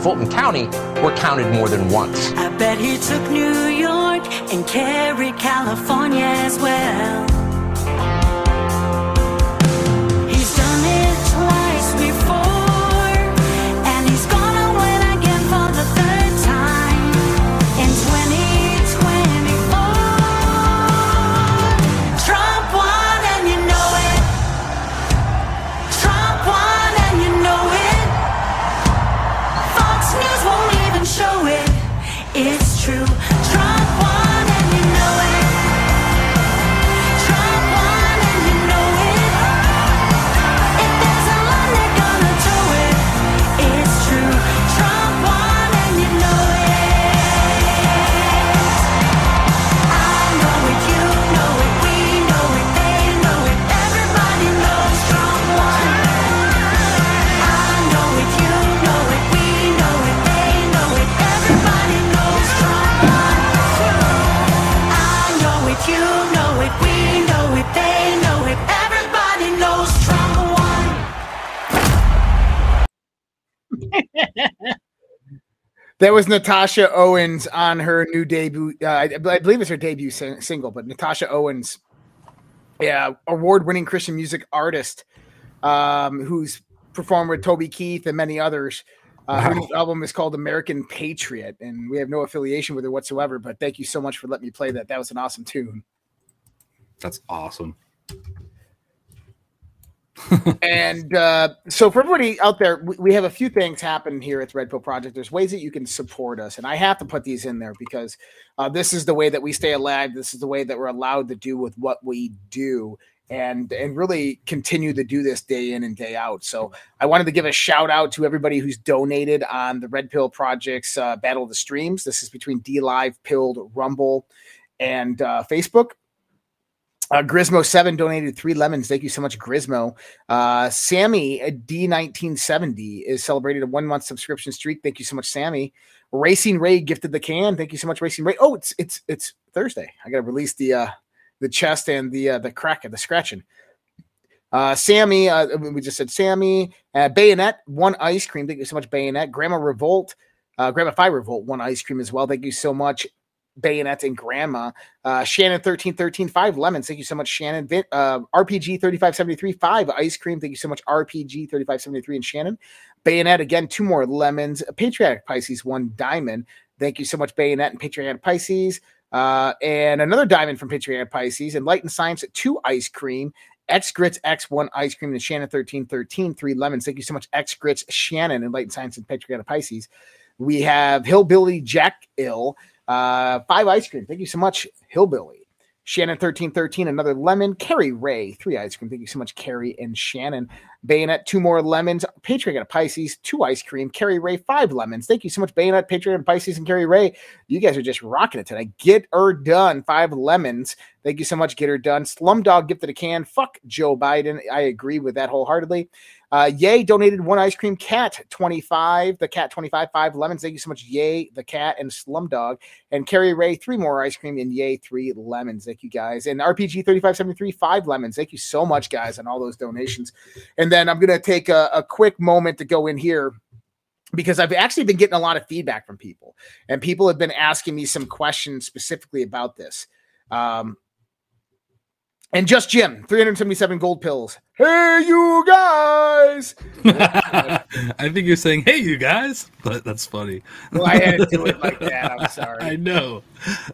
Fulton County were counted more than once. I bet he took New York and carried California as well. That was Natasha Owens on her new debut. Uh, I, I believe it's her debut sing- single, but Natasha Owens, yeah, award-winning Christian music artist, um, who's performed with Toby Keith and many others. Uh, Her new album is called American Patriot, and we have no affiliation with her whatsoever. But thank you so much for letting me play that. That was an awesome tune. That's awesome. And uh, so for everybody out there, we, we have a few things happen here at the Red Pill Project. There's ways that you can support us, and I have to put these in there because uh, this is the way that we stay alive. This is the way that we're allowed to do with what we do, and and really continue to do this day in and day out. So I wanted to give a shout out to everybody who's donated on the Red Pill Project's uh, Battle of the Streams. This is between DLive, Pilled, Rumble, and uh, Facebook. Uh, Grismo seven donated three lemons. Thank you so much, Grismo. Uh, Sammy D nineteen seventy is celebrated a one month subscription streak. Thank you so much, Sammy. Racing Ray gifted the can. Thank you so much, Racing Ray. Oh, it's it's it's Thursday. I gotta release the uh the chest and the uh, the crack the scratching. Uh, Sammy, uh, we just said Sammy. Uh, Bayonet, one ice cream. Thank you so much, Bayonet. Grandma Revolt, uh, Grandma Fire Revolt, one ice cream as well. Thank you so much, Bayonet and Grandma. Uh, Shannon thirteen thirteen five lemons. Thank you so much, Shannon. Vin, uh, RPG thirty five seventy three five ice cream. Thank you so much, RPG thirty five seventy three and Shannon. Bayonet again, two more lemons. Patriotic Pisces, one diamond. Thank you so much, Bayonet and Patriotic Pisces. Uh, and another diamond from Patriotic Pisces. Enlightened Science, two ice cream. X Grits X one ice cream and Shannon thirteen thirteen three lemons. Thank you so much, X Grits Shannon, Enlightened Science and Patriotic Pisces. We have Hillbilly Jack Ill, uh, five ice cream. Thank you so much, Hillbilly. Shannon thirteen thirteen, another lemon. Carrie Ray, three ice cream. Thank you so much, Carrie and Shannon. Bayonet, two more lemons. Patriot and Pisces, two ice cream. Carrie Ray, five lemons. Thank you so much, Bayonet, Patriot and Pisces, and Carrie Ray. You guys are just rocking it tonight. Get her done, five lemons. Thank you so much, get her done. Slumdog gifted a can. Fuck Joe Biden. I agree with that wholeheartedly. Uh, Yay donated one ice cream. Cat 25, the cat 25, five lemons. Thank you so much, Yay, the cat, and Slumdog. And Carrie Ray, three more ice cream. And Yay, three lemons. Thank you guys. And RPG 3573, five lemons. Thank you so much, guys, on all those donations. And I'm going to take a, a quick moment to go in here because I've actually been getting a lot of feedback from people, and people have been asking me some questions specifically about this. Um, and just Jim, 377 gold pills. Hey, you guys! I think you're saying, "Hey, you guys," but that's funny. Well, I had to do it like that. I'm sorry. I know.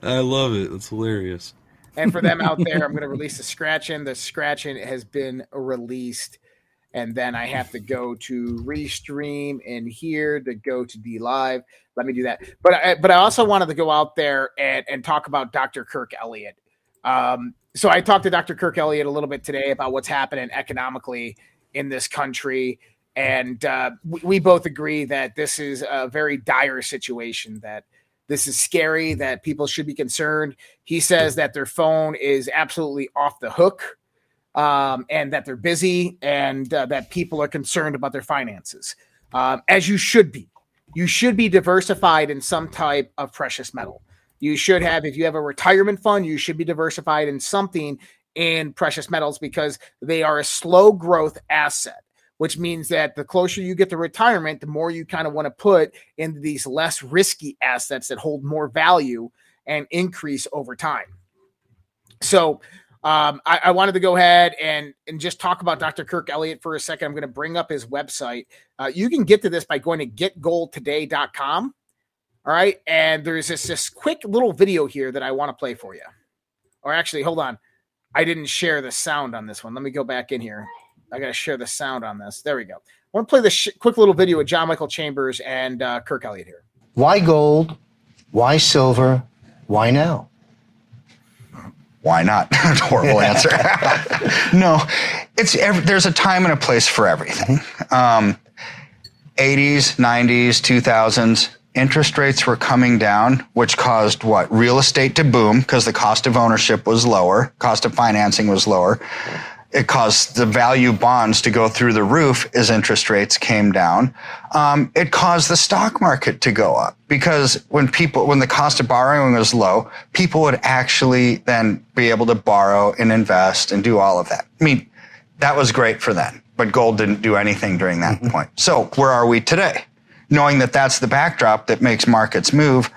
I love it. It's hilarious. And for them out there, I'm going to release the scratching. The scratching has been released. And then I have to go to restream in here to go to DLive. Let me do that. But I, but I also wanted to go out there and, and talk about Dr. Kirk Elliott. Um, so I talked to Dr. Kirk Elliott a little bit today about what's happening economically in this country. And uh, we, we both agree that this is a very dire situation, that this is scary, that people should be concerned. He says that their phone is absolutely off the hook um, and that they're busy and uh, that people are concerned about their finances, um, as you should be. You should be diversified in some type of precious metal. You should have, if you have a retirement fund, you should be diversified in something in precious metals because they are a slow growth asset, which means that the closer you get to retirement, the more you kind of want to put into these less risky assets that hold more value and increase over time. So, um, I, I wanted to go ahead and and just talk about Dr. Kirk Elliott for a second. I'm going to bring up his website. Uh, you can get to this by going to getgoldtoday.com. All right, and there's this this quick little video here that I want to play for you. Or actually, hold on, I didn't share the sound on this one. Let me go back in here. I got to share the sound on this. There we go. I want to play this sh- quick little video with John Michael Chambers and uh, Kirk Elliott here. Why gold? Why silver? Why now? Why not? Horrible answer. no, it's there's a time and a place for everything. Um, 80s, 90s, 2000s, interest rates were coming down, which caused what? Real estate to boom because the cost of ownership was lower, cost of financing was lower. It caused the value bonds to go through the roof as interest rates came down. Um, it caused the stock market to go up because when people, when the cost of borrowing was low, people would actually then be able to borrow and invest and do all of that. I mean, that was great for then, but gold didn't do anything during that point. So where are we today? Knowing that that's the backdrop that makes markets move,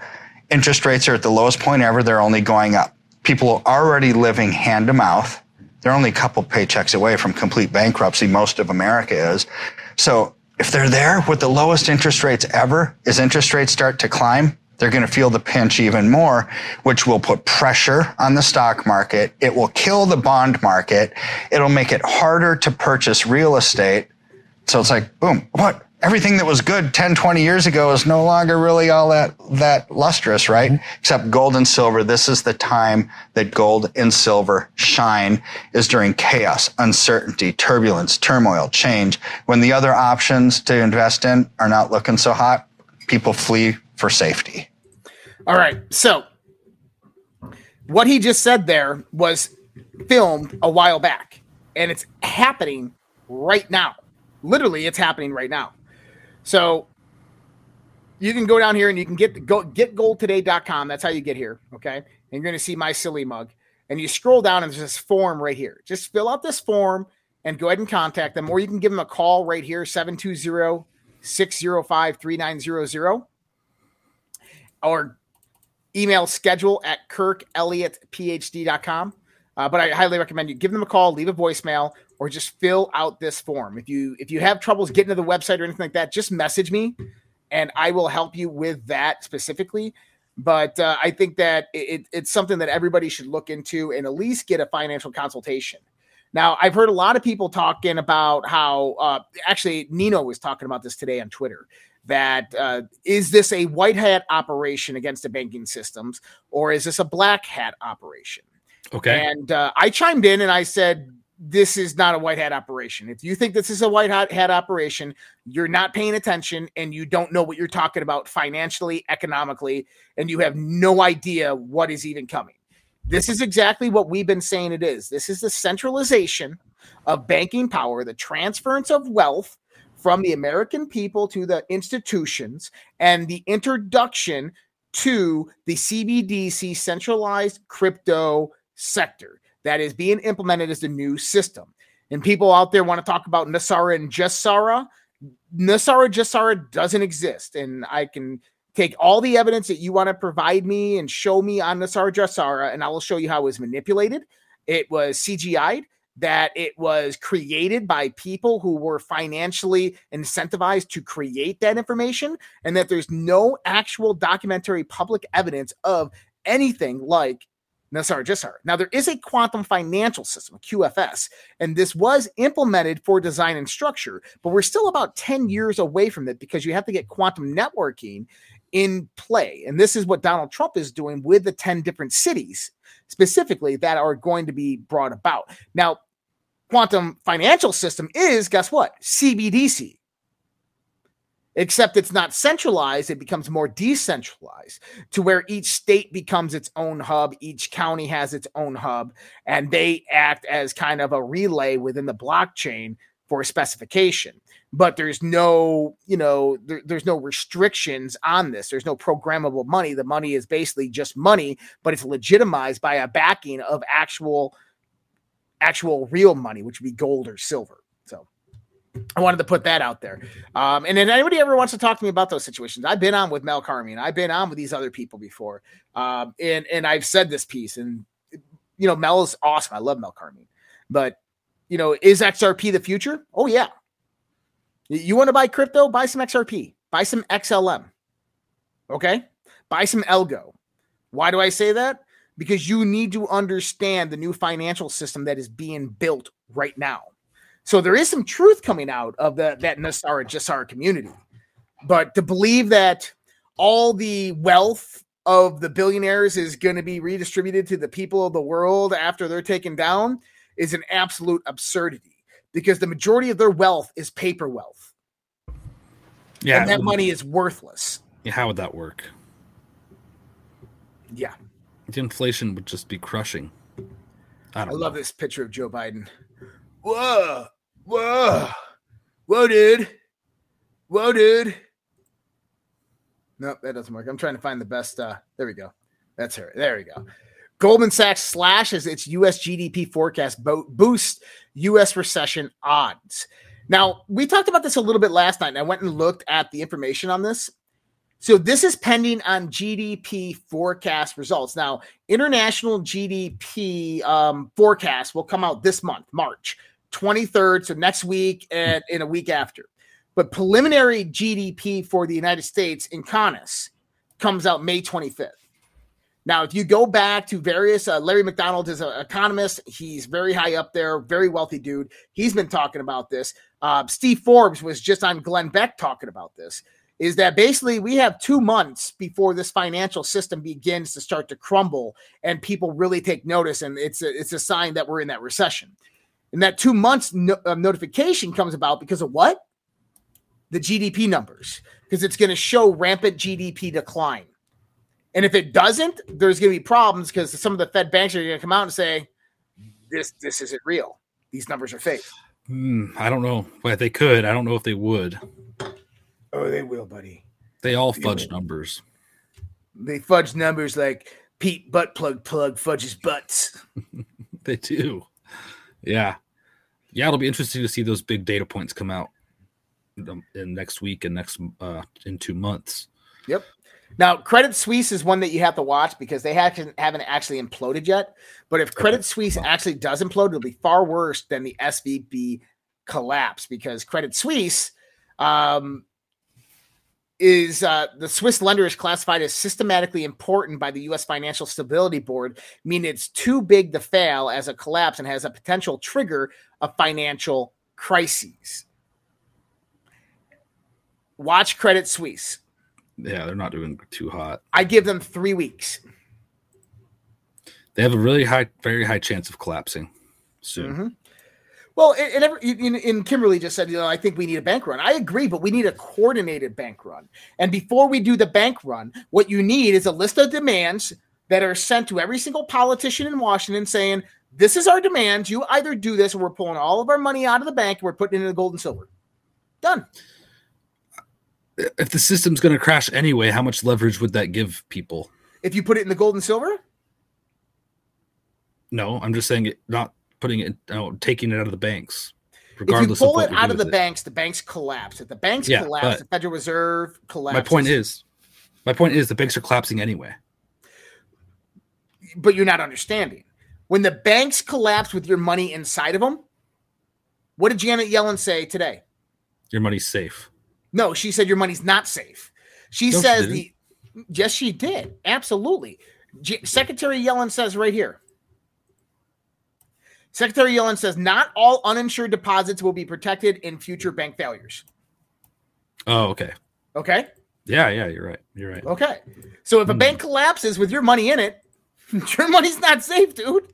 interest rates are at the lowest point ever. They're only going up. People are already living hand to mouth. They're only a couple paychecks away from complete bankruptcy. Most of America is. So if they're there with the lowest interest rates ever, as interest rates start to climb, they're going to feel the pinch even more, which will put pressure on the stock market. It will kill the bond market. It'll make it harder to purchase real estate. So it's like, boom, what? Everything that was good 10, 20 years ago is no longer really all that, that lustrous, right? Except gold and silver. This is the time that gold and silver shine is during chaos, uncertainty, turbulence, turmoil, change. When the other options to invest in are not looking so hot, people flee for safety. All right. So what he just said there was filmed a while back, and it's happening right now. Literally, it's happening right now. So you can go down here and you can get go getgoldtoday.com. That's how you get here. Okay. And you're going to see my silly mug. And you scroll down and there's this form right here. Just fill out this form and go ahead and contact them, or you can give them a call right here, 720 605 3900 or email schedule at kirkelliottphd.com. Uh, but I highly recommend you give them a call, leave a voicemail, or just fill out this form. If you if you have troubles getting to the website or anything like that, just message me, and I will help you with that specifically. But uh, I think that it, it's something that everybody should look into and at least get a financial consultation. Now, I've heard a lot of people talking about how, uh, actually, Nino was talking about this today on Twitter. That uh, is this a white hat operation against the banking systems, or is this a black hat operation? Okay. And uh, I chimed in and I said, this is not a white hat operation. If you think this is a white hat, operation, you're not paying attention and you don't know what you're talking about financially, economically, and you have no idea what is even coming. This is exactly what we've been saying it is. This is the centralization of banking power, the transference of wealth from the American people to the institutions, and the introduction to the CBDC centralized crypto sector that is being implemented as the new system. And people out there want to talk about NESARA and GESARA. NESARA GESARA doesn't exist. And I can take all the evidence that you want to provide me and show me on NESARA GESARA, and I will show you how it was manipulated. It was CGI'd, that it was created by people who were financially incentivized to create that information, and that there's no actual documentary public evidence of anything like Nassar sorry. Now, there is a quantum financial system, QFS, and this was implemented for design and structure, but we're still about 10 years away from it because you have to get quantum networking in play. And this is what Donald Trump is doing with the 10 different cities specifically that are going to be brought about. Now, quantum financial system is, guess what? CBDC except it's not centralized it becomes more decentralized to where each state becomes its own hub each county has its own hub and they act as kind of a relay within the blockchain for specification. But there's no you know there, there's no restrictions on this. There's no programmable money. The money is basically just money but it's legitimized by a backing of actual actual real money which would be gold or silver I wanted to put that out there. Um, and then anybody ever wants to talk to me about those situations, I've been on with Mel Carmine. I've been on with these other people before. Um, and, and I've said this piece and, you know, Mel is awesome. I love Mel Carmine, but you know, is XRP the future? Oh yeah. You want to buy crypto? Buy some XRP, buy some XLM. Okay. Buy some ALGO. Why do I say that? Because you need to understand the new financial system that is being built right now. So there is some truth coming out of the, that NESARA Jassar community. But to believe that all the wealth of the billionaires is going to be redistributed to the people of the world after they're taken down is an absolute absurdity because the majority of their wealth is paper wealth. Yeah. And that money is worthless. Yeah, how would that work? Yeah. The inflation would just be crushing. I I love this picture of Joe Biden. Whoa, whoa, whoa, dude. Whoa, dude. Nope, that doesn't work. I'm trying to find the best. Uh, there we go. That's her. There we go. Goldman Sachs slashes its U.S. GDP forecast, bo- boost U.S. recession odds. Now, we talked about this a little bit last night, and I went and looked at the information on this. So, this is pending on GDP forecast results. Now, international GDP um, forecast will come out this month, March 23rd. So, next week and in a week after. but preliminary GDP for the United States in CONUS comes out May 25th. Now, if you go back to various, uh, Larry McDonald is an economist. He's very high up there, very wealthy dude. He's been talking about this. Uh, Steve Forbes was just on Glenn Beck talking about this. Is that basically we have two months before this financial system begins to start to crumble and people really take notice, and it's a, it's a sign that we're in that recession. And that two months no, uh, notification comes about because of what? The GDP numbers, because it's going to show rampant GDP decline. And if it doesn't, there's going to be problems because some of the Fed banks are going to come out and say, "This this isn't real. These numbers are fake." Hmm, I don't know. But they could. I don't know if they would. Oh, they will, buddy. They all fudge numbers. They fudge numbers like Pete butt plug plug fudges butts. They do. Yeah. Yeah, it'll be interesting to see those big data points come out in, in next week and next uh in two months. Yep. Now, Credit Suisse is one that you have to watch because they haven't haven't actually imploded yet. But if Credit Suisse actually does implode, it'll be far worse than the SVB collapse because Credit Suisse um, is uh, the Swiss lender is classified as systematically important by the U.S. Financial Stability Board, meaning it's too big to fail as a collapse and has a potential trigger of financial crises. Watch Credit Suisse. Yeah, they're not doing too hot. I give them three weeks. They have a really high, very high chance of collapsing soon. Mhm. Well, and, and, every, in, in Kimberly just said, you know, I think we need a bank run. I agree, but we need a coordinated bank run. And before we do the bank run, what you need is a list of demands that are sent to every single politician in Washington saying, this is our demands. You either do this or we're pulling all of our money out of the bank and we're putting it in the gold and silver. Done. If the system's going to crash anyway, how much leverage would that give people? If you put it in the gold and silver, No, I'm just saying it, not putting it, no, taking it out of the banks. Regardless if you pull it out of the it. banks, the banks collapse. If the banks Yeah, collapse, the Federal Reserve collapses. My point is, my point is, the banks are collapsing anyway. but you're not understanding. When the banks collapse with your money inside of them, what did Janet Yellen say today? Your money's safe. No, she said your money's not safe. She No, says didn't. the yes, she did absolutely. Secretary Yellen says right here. Secretary Yellen says not all uninsured deposits will be protected in future bank failures. Oh, okay. Okay. Yeah, yeah, you're right. You're right. Okay. So if a Hmm. bank collapses with your money in it, your money's not safe, dude.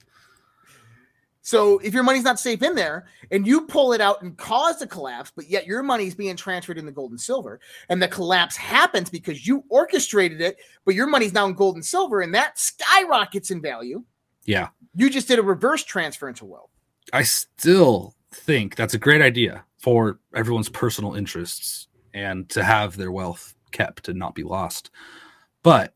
So if your money's not safe in there and you pull it out and cause the collapse, but yet your money's being transferred in the gold and silver, and the collapse happens because you orchestrated it, but your money's now in gold and silver, and that skyrockets in value. Yeah. You just did a reverse transfer into wealth. I still think that's a great idea for everyone's personal interests and to have their wealth kept and not be lost. But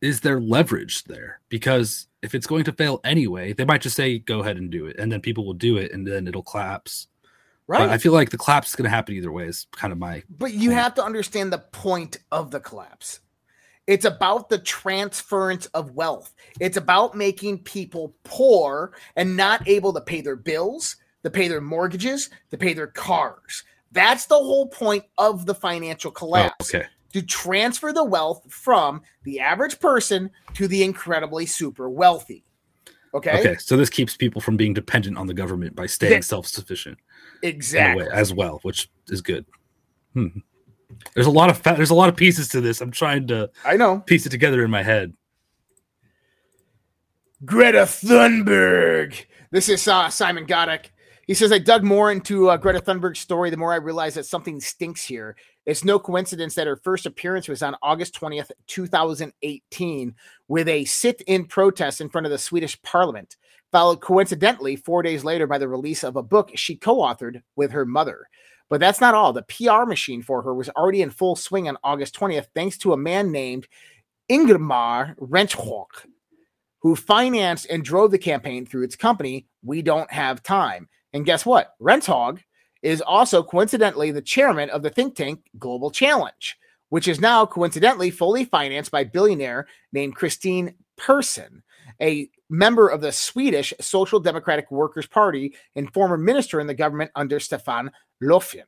is there leverage there? Because if it's going to fail anyway, they might just say, go ahead and do it. And then people will do it and then it'll collapse. Right. But I feel like the collapse is going to happen either way, is kind of my. But you have to understand the point of the collapse. It's about the transference of wealth. It's about making people poor and not able to pay their bills, to pay their mortgages, to pay their cars. That's the whole point of the financial collapse. Oh, okay. To transfer the wealth from the average person to the incredibly super wealthy. Okay. Okay. So this keeps people from being dependent on the government by staying self sufficient. Exactly. way as well, which is good. Hmm. There's a lot of fa- there's a lot of pieces to this. I'm trying to I know piece it together in my head. Greta Thunberg. This is uh, Simon Godek. He says, I dug more into uh, Greta Thunberg's story, the more I realized that something stinks here. It's no coincidence that her first appearance was on August 20th, 2018, with a sit in protest in front of the Swedish parliament, followed coincidentally four days later by the release of a book she co authored with her mother. But that's not all. The PR machine for her was already in full swing on August 20th, thanks to a man named Ingmar Rentzhog, who financed and drove the campaign through its company, We Don't Have Time. And guess what? Rentzhog is also coincidentally the chairman of the think tank Global Challenge, which is now coincidentally fully financed by billionaire named Christine Persson, a member of the Swedish Social Democratic Workers' Party and former minister in the government under Stefan Löfven.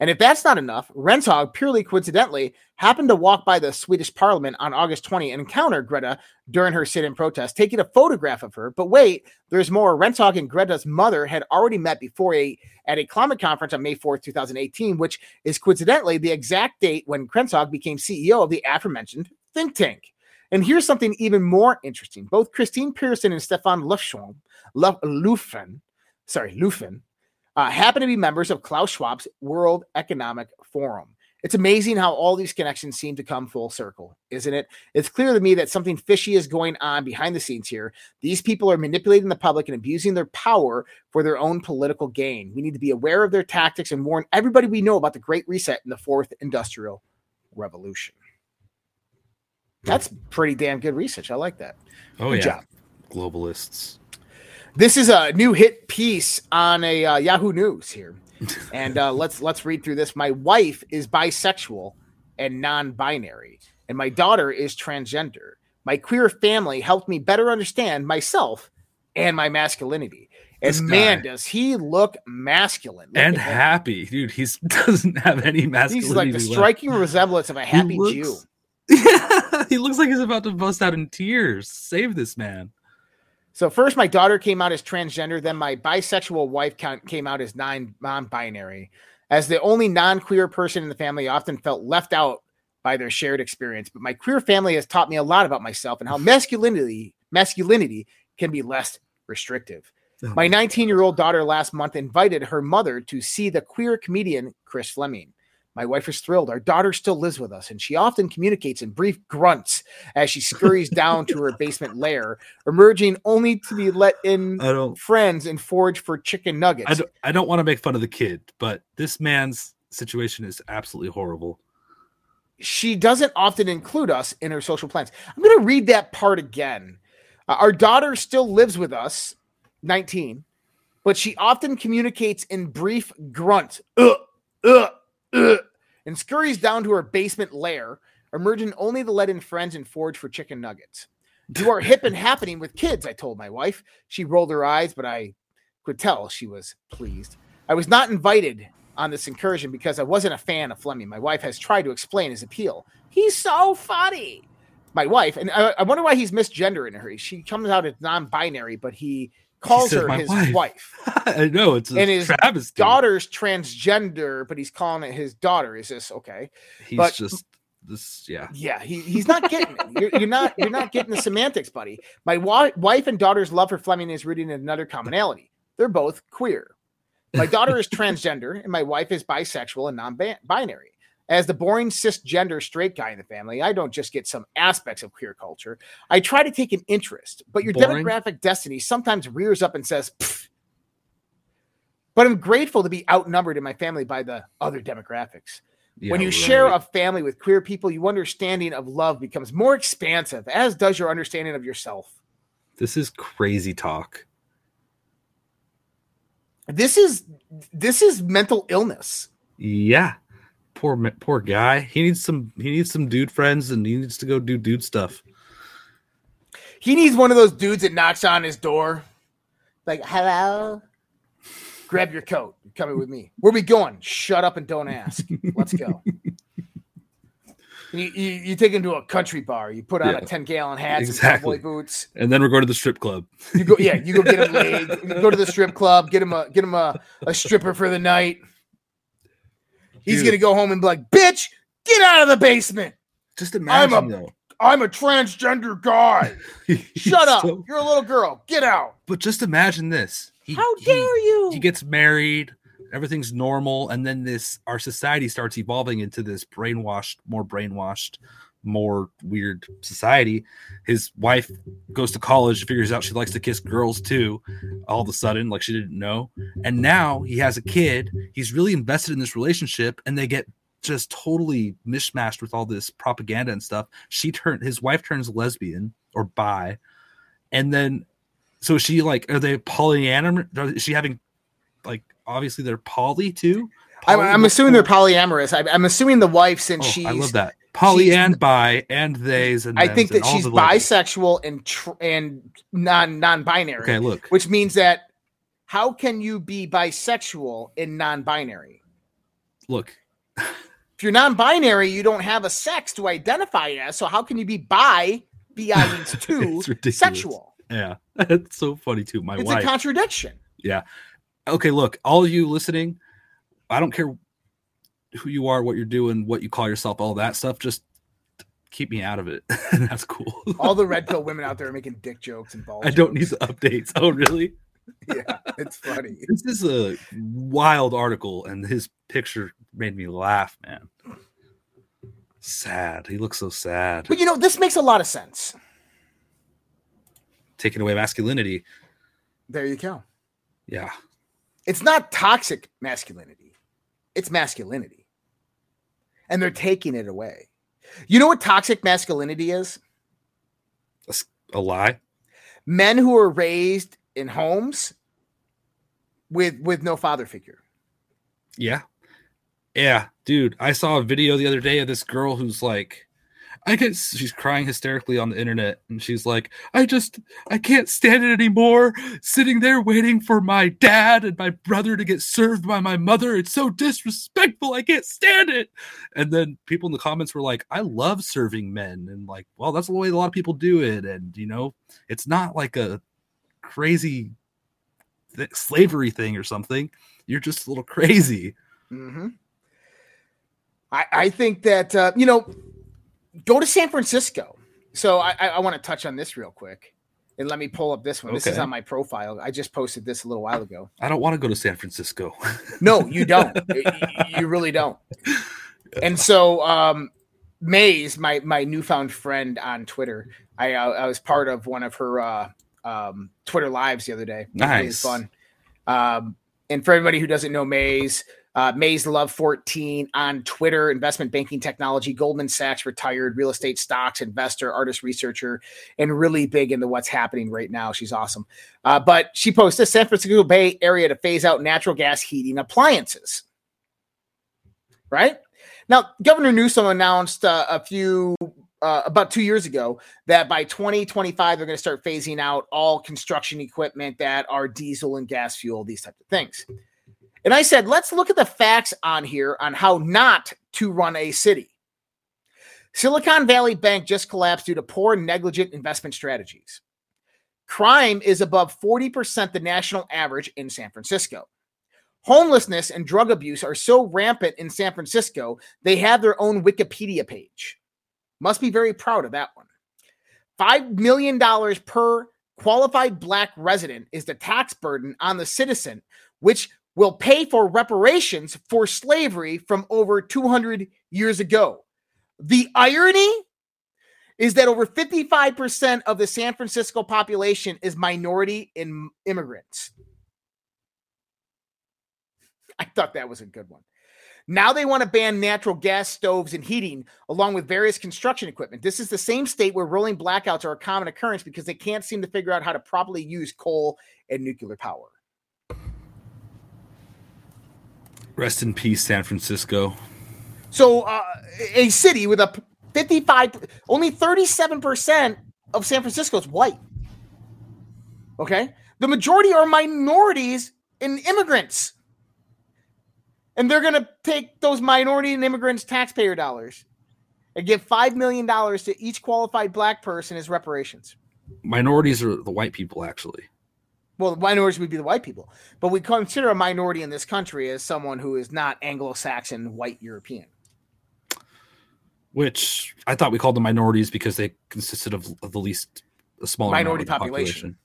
And if that's not enough, Rentzhog, purely coincidentally, happened to walk by the Swedish parliament on August 20 and encounter Greta during her sit in protest, taking a photograph of her. But wait, there's more. Rentzhog and Greta's mother had already met before a at a climate conference on May 4th, 2018, which is coincidentally the exact date when Rentzhog became CEO of the aforementioned think tank. And here's something even more interesting. Both Christine Persson and Stefan Lufschon, Luf- Lufen, sorry, Lufen, uh, happen to be members of Klaus Schwab's World Economic Forum. It's amazing how all these connections seem to come full circle, isn't it? It's clear to me that something fishy is going on behind the scenes here. These people are manipulating the public and abusing their power for their own political gain. We need to be aware of their tactics and warn everybody we know about the Great Reset and the Fourth Industrial Revolution. That's pretty damn good research. I like that. Oh Good yeah, job. globalists. This is a new hit piece on a uh, Yahoo News here, and uh, let's let's read through this. My wife is bisexual and non-binary, and my daughter is transgender. My queer family helped me better understand myself and my masculinity. And man, does he look masculine Look and happy, dude. He's doesn't have any masculinity. He's like the left. striking resemblance of a happy looks- Jew. he looks like he's about to bust out in tears. Save this man. So first, my daughter came out as transgender. Then my bisexual wife came out as non non-binary. As the only non-queer person in the family, I often felt left out by their shared experience. But my queer family has taught me a lot about myself and how masculinity masculinity can be less restrictive. Oh My 19-year-old daughter last month invited her mother to see the queer comedian Chris Fleming. My wife is thrilled. Our daughter still lives with us, and she often communicates in brief grunts as she scurries down to her basement lair, emerging only to be let in I don't. friends and forage for chicken nuggets. I don't. I don't want to make fun of the kid, but this man's situation is absolutely horrible. she doesn't often include us in her social plans. I'm going to read that part again. Uh, our daughter still lives with us, 19, but she often communicates in brief grunts, uh, uh, uh, and scurries down to her basement lair, emerging only to let in friends and forage for chicken nuggets. You are hip and happening with kids, I told my wife. She rolled her eyes, but I could tell she was pleased. I was not invited on this incursion because I wasn't a fan of Fleming. My wife has tried to explain his appeal. He's so funny. My wife, and I, I wonder why he's misgendering her. She comes out as non-binary, but he calls her his wife. wife. I know it's And his travesty. Daughter's transgender, but he's calling it his daughter. Is this okay? He's but- just this. Yeah. Yeah, he, he's not getting it. You're, you're not you're not getting the semantics, buddy. My wa- wife and daughter's love for Fleming is rooted in another commonality. They're both queer. My daughter is transgender, and my wife is bisexual and non-binary. As the boring cisgender straight guy in the family, I don't just get some aspects of queer culture. I try to take an interest, but your Boring? demographic destiny sometimes rears up and says, "Pfft." But I'm grateful to be outnumbered in my family by the other demographics when Yeah, you share a family with queer people, your understanding of love becomes more expansive, as does your understanding of yourself. This is crazy talk. This is this is mental illness. Yeah. Poor poor guy. He needs some. He needs some dude friends, and he needs to go do dude stuff. He needs one of those dudes that knocks on his door, like "Hello." Grab your coat. You're coming with me. Where we going? Shut up and don't ask. Let's go. You, you, you take him to a country bar. You put on Yeah. a ten gallon hat, Exactly. cowboy boots. And then we're going to the strip club. You go, yeah, you go get him laid. You go to the strip club, get him a get him a, a stripper for the night. He's Dude. gonna go home and be like, "Bitch, get out of the basement. Just imagine I'm imagine a though. I'm a transgender guy. Shut up. So- You're a little girl. Get out. but just imagine this. He, How he- dare you? He gets married. Everything's normal, and then this our society starts evolving into this brainwashed, more brainwashed, more weird society. His wife goes to college, figures out she likes to kiss girls too, all of a sudden, like she didn't know. And now he has a kid. He's really invested in this relationship, and they get just totally mishmashed with all this propaganda and stuff. She turned his wife turns lesbian or bi, and then so she like are they polyamorous? Is she having like obviously they're poly too? I'm, I'm assuming they're polyamorous. I, I'm assuming the wife, since Oh, she's, I love that poly she's- and bi and theys and I think that she's bisexual and tr- and non non-binary. Okay, look. which means that how can you be bisexual and non-binary? look, If you're non-binary, you don't have a sex to identify as. So how can you be bi? Bi means two, sexual. yeah, it's so funny too. My It's wife. a contradiction. Yeah. Okay, look, all of you listening, I don't care who you are, what you're doing, what you call yourself, all that stuff. Just keep me out of it. That's cool. All the red pill women out there are making dick jokes and balls. I don't need the updates. Oh, really? Yeah, it's funny. This is a wild article, and his picture made me laugh, man. Sad. He looks so sad. But you know, this makes a lot of sense. Taking away masculinity. There you go. Yeah. It's not toxic masculinity. It's masculinity. And they're taking it away. You know what toxic masculinity is? A lie. Men who are raised in homes with with no father figure. Yeah. Yeah, dude. I saw a video the other day of this girl who's like, I get she's crying hysterically on the internet and she's like, I just I can't stand it anymore. Sitting there waiting for my dad and my brother to get served by my mother. It's so disrespectful. I can't stand it. And then people in the comments were like, I love serving men. And like, well, that's the way a lot of people do it. And you know, it's not like a crazy th- slavery thing or something. You're just a little crazy. hmm I, I think that uh, you know, go to San Francisco. So I, I, want to touch on this real quick, and let me pull up this one. This is on my profile. I just posted this a little while ago. I don't want to go to San Francisco. No, you don't. You really don't. And so, um, Maze, my my newfound friend on Twitter, I uh, I was part of one of her uh, um, Twitter lives the other day. It was really Nice. fun. Um, and for everybody who doesn't know Maze, uh, Maze Love 14 on Twitter, investment banking technology, Goldman Sachs retired, real estate stocks investor, artist researcher, and really big into what's happening right now. She's awesome. Uh, but she posted San Francisco Bay Area to phase out natural gas heating appliances. Right now, Governor Newsom announced uh, a few uh, about two years ago that by 2025 they're going to start phasing out all construction equipment that are diesel and gas fuel, these types of things. And I said, let's look at the facts on here on how not to run a city. Silicon Valley Bank just collapsed due to poor, negligent investment strategies. Crime is above 40% the national average in San Francisco. Homelessness and drug abuse are so rampant in San Francisco, they have their own Wikipedia page. Must be very proud of that one. $5 million per qualified black resident is the tax burden on the citizen, which will pay for reparations for slavery from over 200 years ago. The irony is that over 55% of the San Francisco population is minority in immigrants. I thought that was a good one. Now they want to ban natural gas stoves and heating along with various construction equipment. This is the same state where rolling blackouts are a common occurrence because they can't seem to figure out how to properly use coal and nuclear power. Rest in peace, San Francisco. So, uh, a city with a 55, only 37% of San Francisco is white. Okay. The majority are minorities and immigrants. And they're going to take those minority and immigrants' taxpayer dollars and give $5 million to each qualified black person as reparations. Minorities are the white people, actually. Well, the minorities would be the white people, but we consider a minority in this country as someone who is not Anglo Saxon, white European. Which I thought we called them minorities because they consisted of, of the least a smaller Minority the population.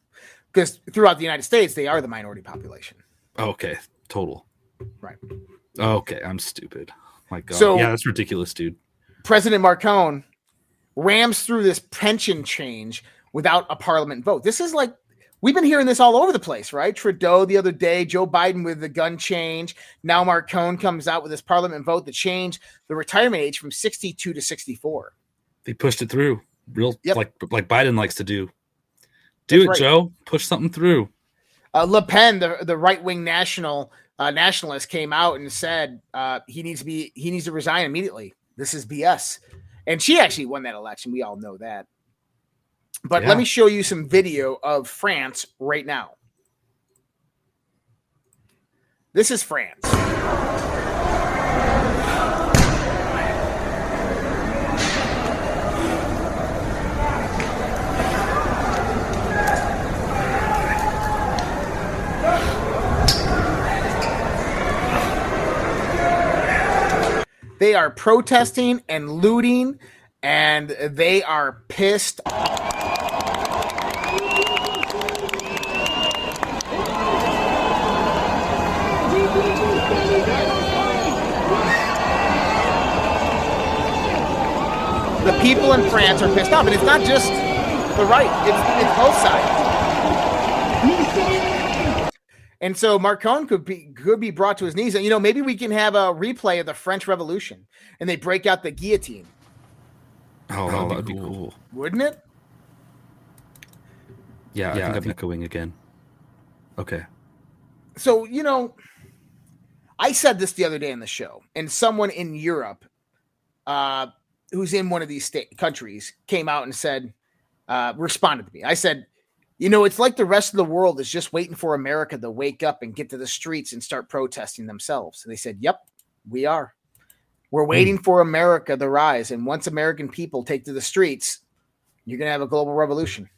Because throughout the United States, they are the minority population. Okay, total. Right. Okay, I'm stupid. My God. So- yeah, that's ridiculous, dude. President Marcone rams through this pension change without a parliament vote. This is like we've been hearing this all over the place, right? Trudeau the other day, Joe Biden with the gun change. Now Marcone comes out with this parliament vote to change the retirement age from 62 to 64. They pushed it through, real Yep. like like Biden likes to do. Do That's it, right. Joe. Push something through. Uh, Le Pen, the, the right wing national uh, nationalist, came out and said uh, he needs to be he needs to resign immediately. This is BS, and she actually won that election. We all know that. But yeah. let me show you some video of France right now. This is France. They are protesting and looting, and they are pissed off. The people in France are pissed off, and it's not just the right; it's, it's both sides. And so Macron could be could be brought to his knees. And you know, maybe we can have a replay of the French Revolution, and they break out the guillotine, Oh, that would be cool. wouldn't it? Yeah, Yeah, I I think I'm think- echoing again. Okay. So you know, I said this the other day in the show, and someone in Europe, uh, who's in one of these state countries, came out and said, uh, responded to me. I said, you know, it's like the rest of the world is just waiting for America to wake up and get to the streets and start protesting themselves. And they said, yep, we are. We're waiting for America to rise, and once American people take to the streets, you're gonna have a global revolution.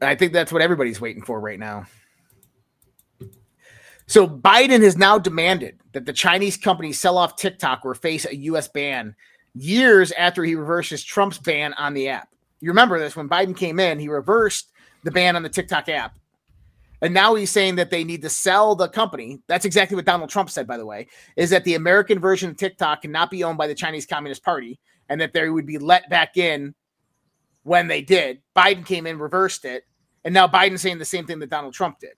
I think that's what everybody's waiting for right now. So Biden has now demanded that the Chinese company sell off TikTok or face a US ban years after he reverses Trump's ban on the app. You remember this when Biden came in, he reversed the ban on the TikTok app. And now he's saying that they need to sell the company. That's exactly what Donald Trump said, by the way, is that the American version of TikTok cannot be owned by the Chinese Communist Party and that they would be let back in when they did. Biden came in, reversed it, and now Biden's saying the same thing that Donald Trump did.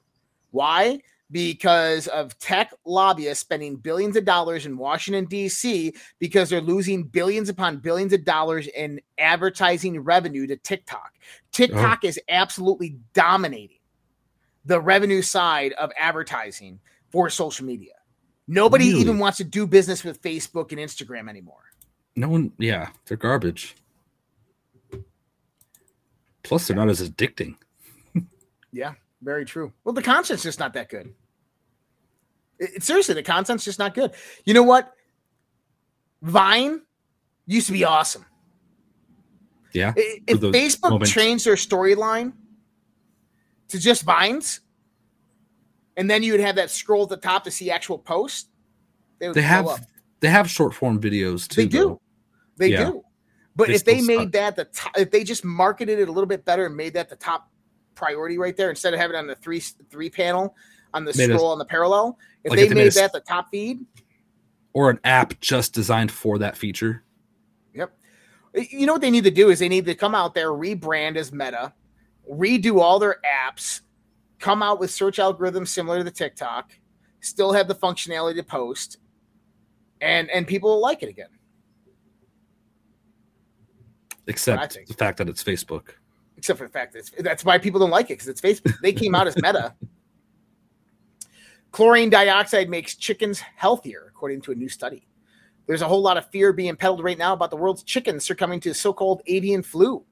Why? Because of tech lobbyists spending billions of dollars in Washington, D.C., because they're losing billions upon billions of dollars in advertising revenue to TikTok. TikTok uh-huh. is absolutely dominating the revenue side of advertising for social media. Nobody Really? even wants to do business with Facebook and Instagram anymore. No one, yeah, they're garbage. Plus, they're not as addicting. Yeah, very true. Well, the content's just not that good. It- seriously, the content's just not good. You know what? Vine used to be awesome. Yeah. If Facebook moments. changed their storyline to just vines, and then you would have that scroll at the top to see actual posts, they would they have up. they have short form videos too. They do. though. They Yeah. do. But They if they made suck. that the top, if they just marketed it a little bit better and made that the top priority right there instead of having it on the three three panel on the Made a- scroll on the parallel, if like they if they made, made a that the top feed, Or an app just designed for that feature. yep. You know what they need to do is they need to come out there, rebrand as Meta, redo all their apps, come out with search algorithms similar to the TikTok, still have the functionality to post, and and people will like it again. Except the fact that it's Facebook. except for the fact that it's, that's why people don't like it because it's Facebook. They came out as Meta. Chlorine dioxide makes chickens healthier, according to a new study. There's a whole lot of fear being peddled right now about the world's chickens succumbing to so-called avian flu.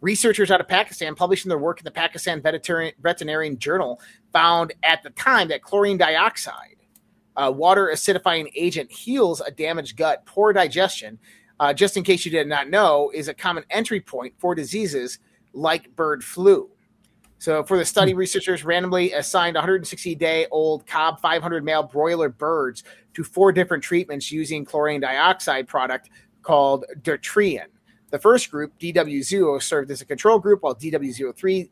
Researchers out of Pakistan publishing their work in the Pakistan Veterinarian, Journal found at the time that chlorine dioxide, a water acidifying agent, heals a damaged gut, poor digestion. Uh, just in case you did not know, is a common entry point for diseases like bird flu. So, for the study, researchers randomly assigned 160 day old Cobb 500 male broiler birds to four different treatments using chlorine dioxide product called Dertrian. The first group, DW0, served as a control group, while DW03,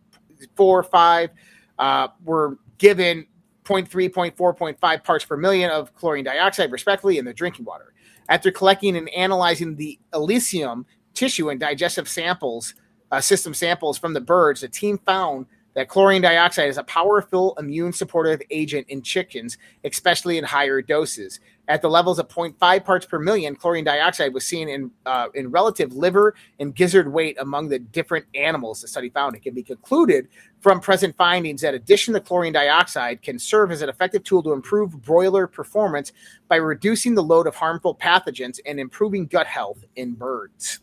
4, 5 uh, were given 0.3, 0.4, 0.5 parts per million of chlorine dioxide, respectively, in their drinking water. After collecting and analyzing the Elysium tissue and digestive samples, uh, system samples from the birds, the team found that chlorine dioxide is a powerful immune supportive agent in chickens, especially in higher doses. At the levels of 0.5 parts per million, chlorine dioxide was seen in uh, in relative liver and gizzard weight among the different animals the study found. It can be concluded from present findings that addition to chlorine dioxide can serve as an effective tool to improve broiler performance by reducing the load of harmful pathogens and improving gut health in birds.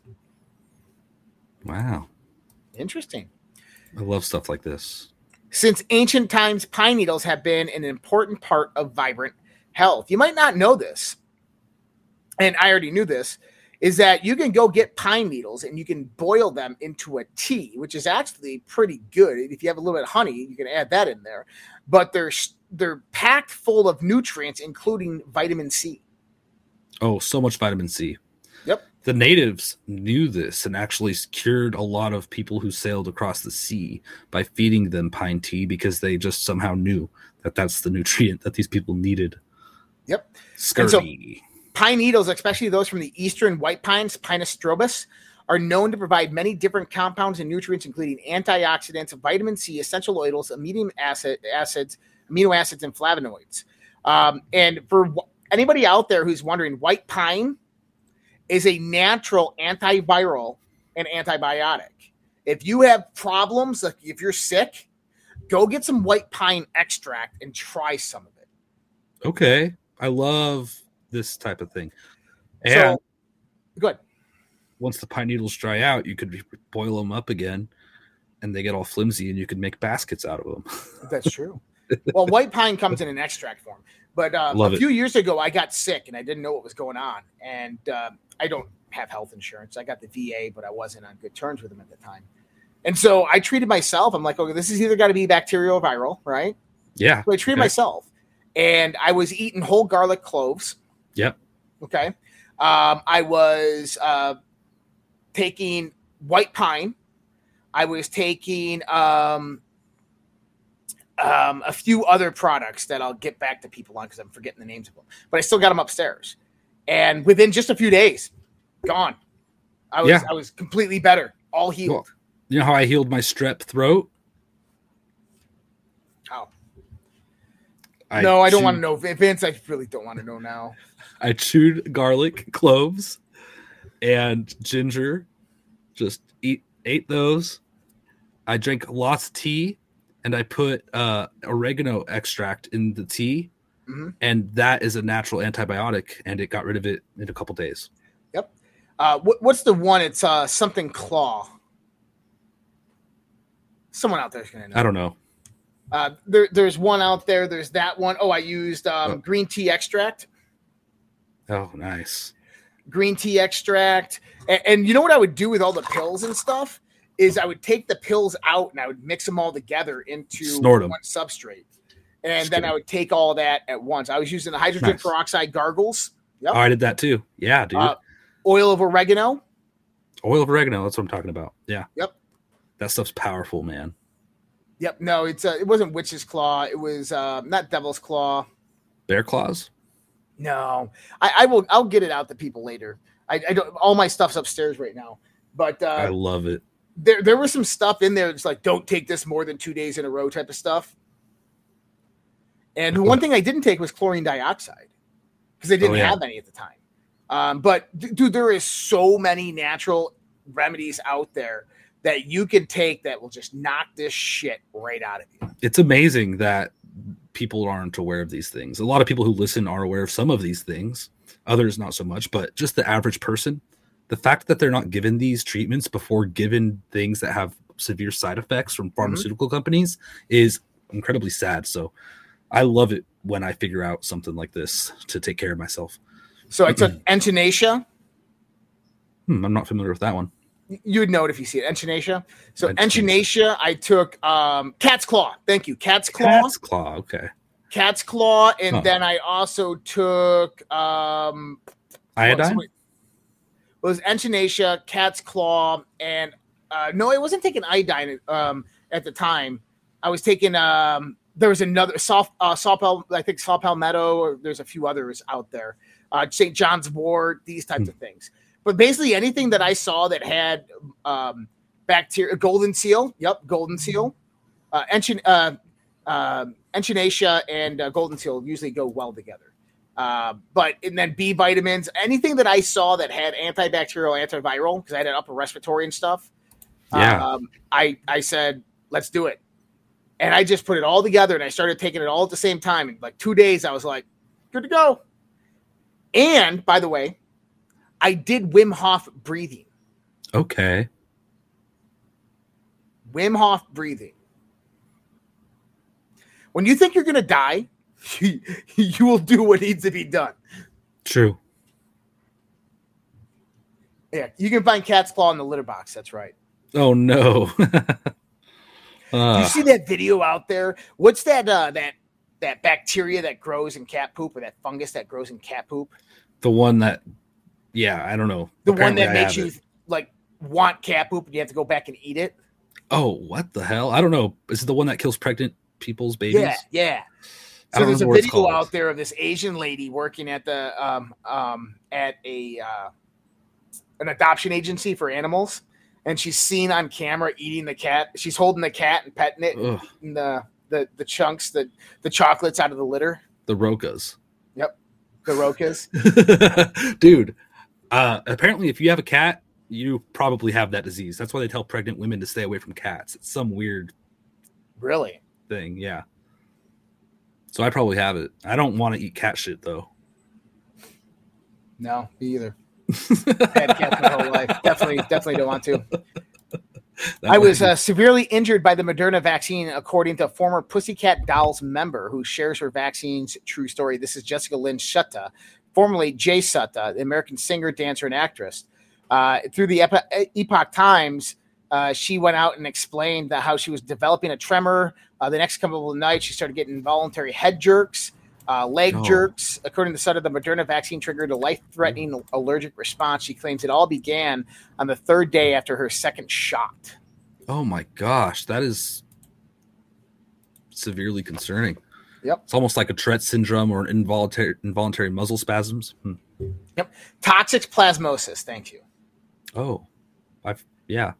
Wow. Interesting. I love stuff like this. Since ancient times, pine needles have been an important part of vibrant health. You might not know this, and I already knew this. is that you can go get pine needles and you can boil them into a tea, which is actually pretty good. If you have a little bit of honey, you can add that in there. But they're they're packed full of nutrients, including vitamin C. Oh, so much vitamin C. The natives knew this and actually cured a lot of people who sailed across the sea by feeding them pine tea because they just somehow knew that that's the nutrient that these people needed. Yep. Scurvy. so- Pine needles, especially those from the eastern white pines, Pinus strobus, are known to provide many different compounds and nutrients, including antioxidants, vitamin C, essential oils, amino acid acids, amino acids, and flavonoids. Um, and for anybody out there who's wondering, white pine is a natural antiviral and antibiotic. If you have problems, like if you're sick, go get some white pine extract and try some of it. Okay. I love this type of thing. And So, good. once the pine needles dry out, you could boil them up again and they get all flimsy and you could make baskets out of them. That's true. well, white pine comes in an extract form, but uh, a it. few years ago, I got sick and I didn't know what was going on, and uh, I don't have health insurance. I got the VA, but I wasn't on good terms with them at the time, and so I treated myself. I'm like, okay, this is either got to be bacterial or viral, right? yeah. So I treated Okay. myself, and I was eating whole garlic cloves. Yep. Okay. Um, I was uh, taking white pine. I was taking um, um, a few other products that I'll get back to people on because I'm forgetting the names of them. But I still got them upstairs, and within just a few days, gone. I was Yeah. I was completely better, all healed. Well, you know how I healed my strep throat? How? no, I don't want to know, Vince. I really don't want to know now. I chewed garlic, cloves, and ginger. Just eat ate those. I drank lots of tea, and I put uh, oregano extract in the tea, Mhm. and that is a natural antibiotic, and it got rid of it in a couple days. Yep. Uh, what, what's the one? It's uh, something claw. Someone out there's gonna know. I don't know. Uh, there, there's one out there. There's that one. Oh, I used um, Oh. green tea extract. Oh, nice. Green tea extract. And, and you know what I would do with all the pills and stuff is I would take the pills out and I would mix them all together into one substrate, and Just then I would take all that at once. I was using the hydrogen Nice. peroxide gargles. Yep. Oh, I did that too. Yeah, dude. Uh, oil of oregano. Oil of oregano. That's what I'm talking about. Yeah. Yep. That stuff's powerful, man. Yep. No, it's uh, it wasn't witch's claw. It was uh, not devil's claw. Bear claws. No, I, I will. I'll get it out to people later. I, I don't. All my stuff's upstairs right now. But I uh, love it. There, there was some stuff in there. It's like don't take this more than two days in a row type of stuff. And one thing I didn't take was chlorine dioxide because I didn't Oh, yeah. have any at the time. Um, but d- dude, there is so many natural remedies out there that you can take that will just knock this shit right out of you. it's amazing that people aren't aware of these things. A lot of people who listen are aware of some of these things, others not so much, but just the average person, the fact that they're not given these treatments before given things that have severe side effects from pharmaceutical companies is incredibly sad. So I love it when I figure out something like this to take care of myself. So I took Echinacea. Hmm, I'm not familiar with that one. You would know it if you see it. Echinacea. So Echinacea. I took um, cat's claw. Thank you, cat's claw. Cat's claw. Okay. cat's claw, and Huh. then I also took um Iodine. What was echinacea, cat's claw, and uh no, I wasn't taking iodine um at the time. I was taking um there was another soft uh saw Pal- I think saw palmetto, or there's a few others out there. Uh St. John's wort, these types Hmm. of things. But basically anything that I saw that had um bacteria golden seal, yep, golden seal. Uh, enchin, uh, um, echinacea and uh, golden seal usually go well together. Uh, but and then B vitamins, anything that I saw that had antibacterial, antiviral, because I had an upper respiratory and stuff. Yeah. Um, I I said let's do it, and I just put it all together and I started taking it all at the same time. In like two days, I was like, good to go. And by the way, I did Wim Hof breathing. Okay. Wim Hof breathing. When you think you're going to die, you will do what needs to be done. True. Yeah, you can find cat's claw in the litter box. That's right. Oh no. Uh, you see that video out there? What's that? Uh, that that bacteria that grows in cat poop, or that fungus that grows in cat poop? the one that, yeah, I don't know. The Apparently one that I makes you it. like want cat poop, and you have to go back and eat it. Oh, what the hell? I don't know. Is it the one that kills pregnant people's babies? Yeah, yeah. So there's a remember what it's video out there of this Asian lady working at the um um at a uh, an adoption agency for animals, and she's seen on camera eating the cat. She's holding the cat and petting it, and Ugh. eating the the the chunks, the the chocolates out of the litter. The Rokas. Yep, the rokas. Dude, uh, apparently, if you have a cat, you probably have that disease. That's why they tell pregnant women to stay away from cats. It's some weird really? thing. Yeah. So I probably have it. I don't want to eat cat shit though. No, me either. Had cats my whole life. Definitely, definitely don't want to. That I was uh, severely injured by the Moderna vaccine, according to a former Pussycat Dolls member who shares her vaccine's true story. This is Jessica Lynn Sutta, formerly Jay Sutta, the American singer, dancer, and actress. Uh, through the Epo- Epoch Times, uh, she went out and explained that how she was developing a tremor. Uh, the next couple of nights, she started getting involuntary head jerks, uh, leg Oh. jerks. According to the Sutta, the Moderna vaccine triggered a life-threatening allergic response. She claims it all began on the third day after her second shot. Oh my gosh, that is severely concerning. Yep. It's almost like a Tourette syndrome or an involuntary involuntary muzzle spasms. Hmm. Yep. Toxoplasmosis. Thank you. Oh, I've yeah.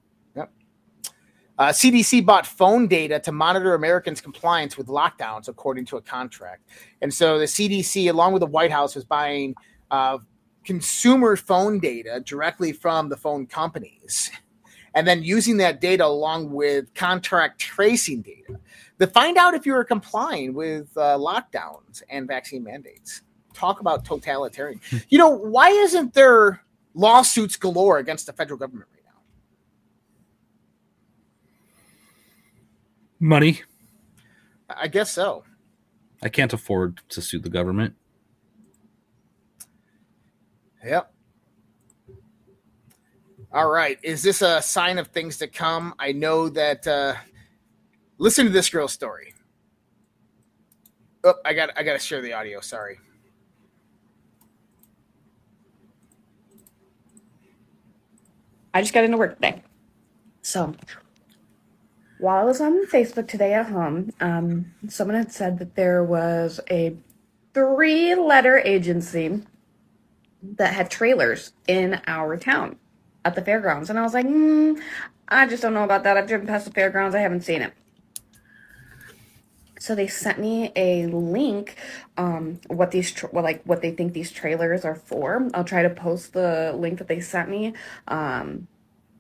Uh, CDC bought phone data to monitor Americans' compliance with lockdowns, according to a contract. And so the CDC, along with the White House, was buying uh, consumer phone data directly from the phone companies, and then using that data along with contract tracing data to find out if you were complying with uh, lockdowns and vaccine mandates. Talk about totalitarian. you know, why isn't there lawsuits galore against the federal government right now? Money. I guess so. I can't afford to sue the government. Yep. All right. Is this a sign of things to come? I know that. Uh, listen to this girl's story. Oh, I got. I got to share the audio. Sorry. I just got into work today. So while I was on Facebook today at home, um, someone had said that there was a three letter agency that had trailers in our town at the fairgrounds. And I was like, mm, I just don't know about that. I've driven past the fairgrounds, I haven't seen it. So they sent me a link, um, what these tra- well, like what they think these trailers are for. I'll try to post the link that they sent me. Um,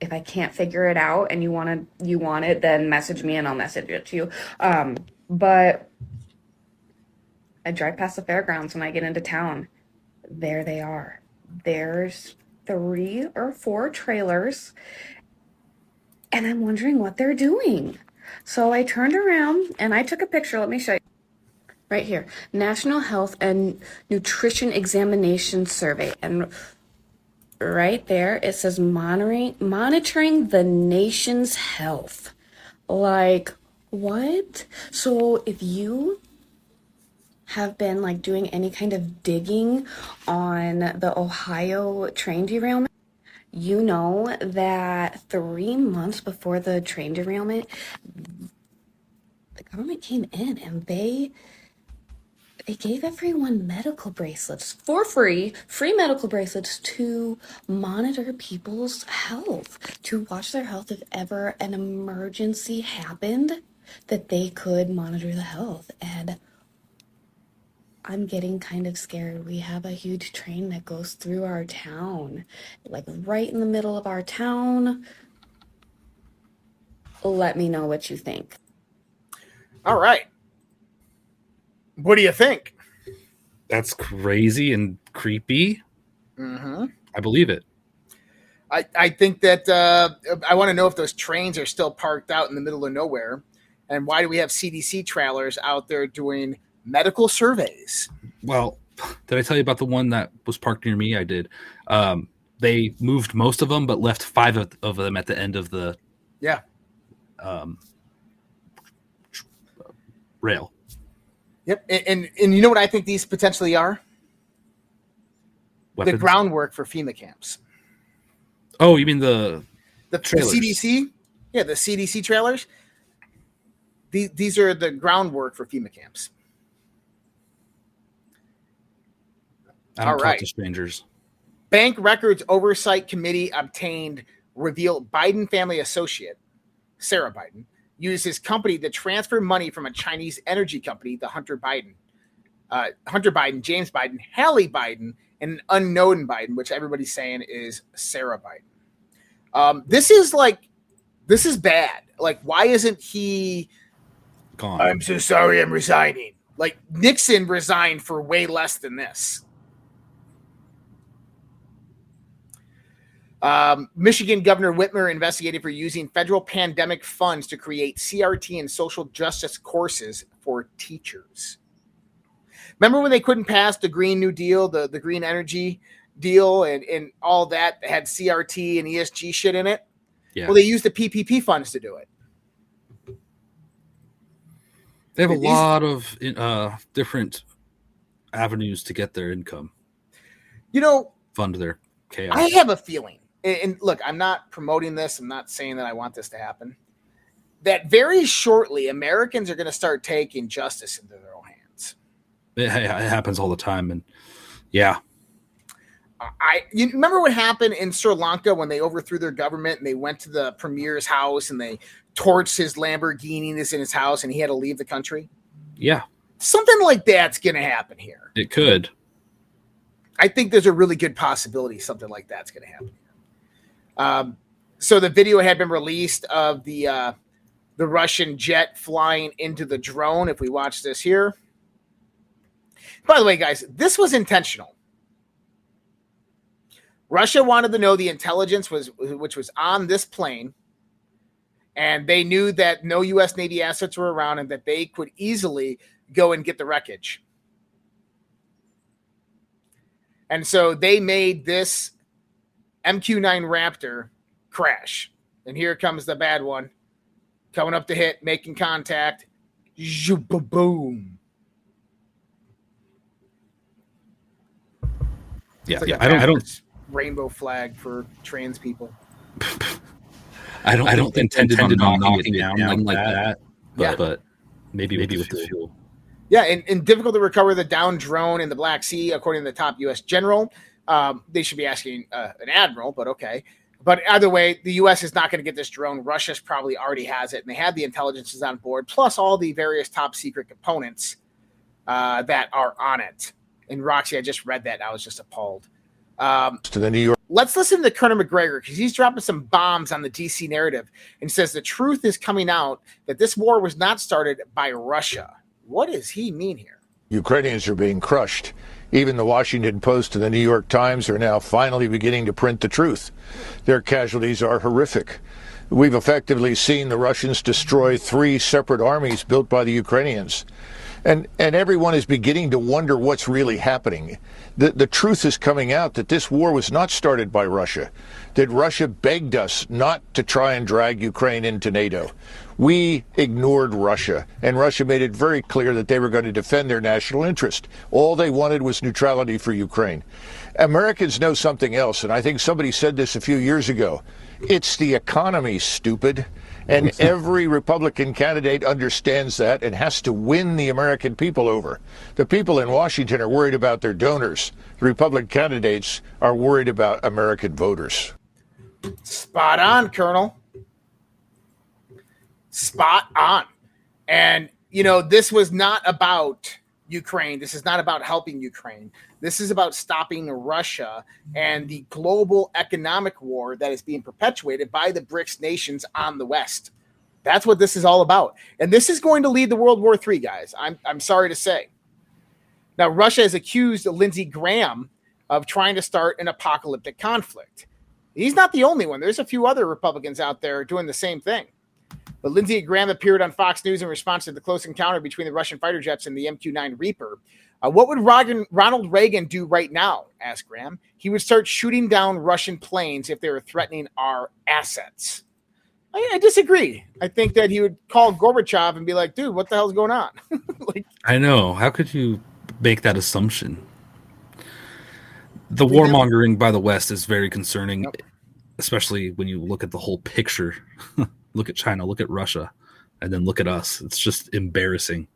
if I can't figure it out and you want to you want it, then message me and I'll message it to you. Um, but I drive past the fairgrounds when I get into town. There they are. There's three or four trailers, and I'm wondering what they're doing. So I turned around and I took a picture. Let me show you. Right here National Health and Nutrition Examination Survey. And right there. It says monitoring monitoring the nation's health. Like what? So if you have been like doing any kind of digging on the ohio train derailment you know that three months before the train derailment the government came in and they they gave everyone medical bracelets for free, free medical bracelets to monitor people's health, to watch their health if ever an emergency happened, that they could monitor the health. And I'm getting kind of scared. We have a huge train that goes through our town, like right in the middle of our town. Let me know what you think. All right. What do you think? That's crazy and creepy. Mm-hmm. I believe it. I, I think that uh, I want to know if those trains are still parked out in the middle of nowhere, and why do we have CDC trailers out there doing medical surveys? Well, did I tell you about the one that was parked near me? I did. Um, they moved most of them, but left five of, of them at the end of the Yeah. um, rail. Yep. And, and and you know what I think these potentially are? The groundwork for FEMA camps. Oh, you mean the The, the CDC? Yeah, the CDC trailers. These, these are the groundwork for FEMA camps. I don't All talk right. to strangers. Bank Records Oversight Committee obtained reveal Biden family associate, Sarah Biden, used his company to transfer money from a Chinese energy company to Hunter Biden. Uh, Hunter Biden, James Biden, Hallie Biden, and an unknown Biden, which everybody's saying is Sarah Biden. Um, this is like, this is bad. Like, why isn't he? Gone. I'm so sorry, I'm resigning. Like Nixon resigned for way less than this. Um, Michigan Governor Whitmer investigated for using federal pandemic funds to create CRT and social justice courses for teachers. Remember when they couldn't pass the Green New Deal, the, the green energy deal, and, and all that had CRT and ESG shit in it? Yeah. Well, they used the PPP funds to do it. They have a These- lot of uh, different avenues to get their income, You know, fund their chaos. I have a feeling, and, look, I'm not promoting this. I'm not saying that I want this to happen. That very shortly, Americans are going to start taking justice into their own hands. It, it happens all the time, and yeah, I you remember what happened in Sri Lanka when they overthrew their government and they went to the premier's house and they torched his Lamborghini that's in his house and he had to leave the country. yeah, Something like that's going to happen here. it could. I think there's a really good possibility something like that's going to happen. Um, so the video had been released of the uh, the Russian jet flying into the drone. If we watch this here, by the way, guys, this was intentional. Russia wanted to know the intelligence was which was on this plane, and they knew that no U.S. Navy assets were around and that they could easily go and get the wreckage. And so they made this MQ9 Raptor crash. And here comes the bad one coming up to hit, making contact. Boom. Yeah, like yeah. a I don't. I don't. Rainbow flag for trans people. I don't. I don't think intended, intended on on knocking, knocking it it down, down like like that. that. But, Yeah. but maybe maybe with the fuel. Yeah, and, and difficult to recover the downed drone in the Black Sea, according to the top U.S. general. Um, they should be asking uh, an admiral, but okay. But either way, the U.S. is not going to get this drone. Russia's probably already has it, and they have the intelligences on board, plus all the various top secret components uh, that are on it. And Roxy, I just read that, and I was just appalled. Um, to the New York. let's listen to Colonel Macgregor because he's dropping some bombs on the DC narrative and says the truth is coming out that this war was not started by Russia. What does he mean here? Ukrainians are being crushed. Even the Washington Post and the New York Times are now finally beginning to print the truth. Their casualties are horrific. We've effectively seen the Russians destroy three separate armies built by the Ukrainians. And, and everyone is beginning to wonder what's really happening. The, the truth is coming out that this war was not started by Russia, that Russia begged us not to try and drag Ukraine into NATO. We ignored Russia, and Russia made it very clear that they were going to defend their national interest. All they wanted was neutrality for Ukraine. Americans know something else, and I think somebody said this a few years ago. It's the economy, stupid. And every Republican candidate understands that and has to win the American people over. The people in Washington are worried about their donors. The Republican candidates are worried about American voters. Spot on, Colonel. Spot on. And, you know, this was not about Ukraine. This is not about helping Ukraine. This is about stopping Russia and the global economic war that is being perpetuated by the BRICS nations on the West. That's what this is all about. And this is going to lead to World War III, guys. I'm, I'm sorry to say. Now, Russia has accused Lindsey Graham of trying to start an apocalyptic conflict. He's not the only one. There's a few other Republicans out there doing the same thing. But Lindsey Graham appeared on Fox News in response to the close encounter between the Russian fighter jets and the MQ 9 Reaper. Uh, what would Rogan, Ronald Reagan do right now? asked Graham. He would start shooting down Russian planes if they were threatening our assets. I, I disagree. I think that he would call Gorbachev and be like, dude, what the hell's going on? like, I know. How could you make that assumption? The warmongering by the West is very concerning, especially when you look at the whole picture. look at China, look at Russia, and then look at us. It's just embarrassing.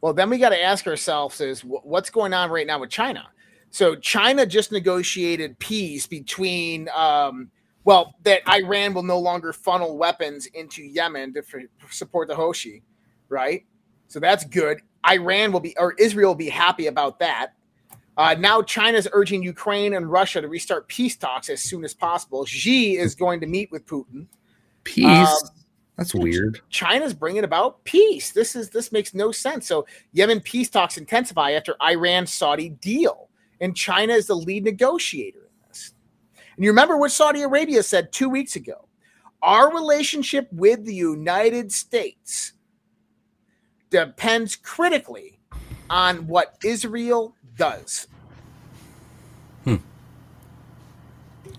Well, then we got to ask ourselves is what's going on right now with China? So China just negotiated peace between, um, well, that Iran will no longer funnel weapons into Yemen to f- support the Houthi, right? So that's good. Iran will be, or Israel will be happy about that. Uh, now China's urging Ukraine and Russia to restart peace talks as soon as possible. Xi is going to meet with Putin. Peace. Um, That's weird. China's bringing about peace. This is this makes no sense. So Yemen peace talks intensify after Iran Saudi deal, and China is the lead negotiator in this. And you remember what Saudi Arabia said two weeks ago? Our relationship with the United States depends critically on what Israel does. Hmm.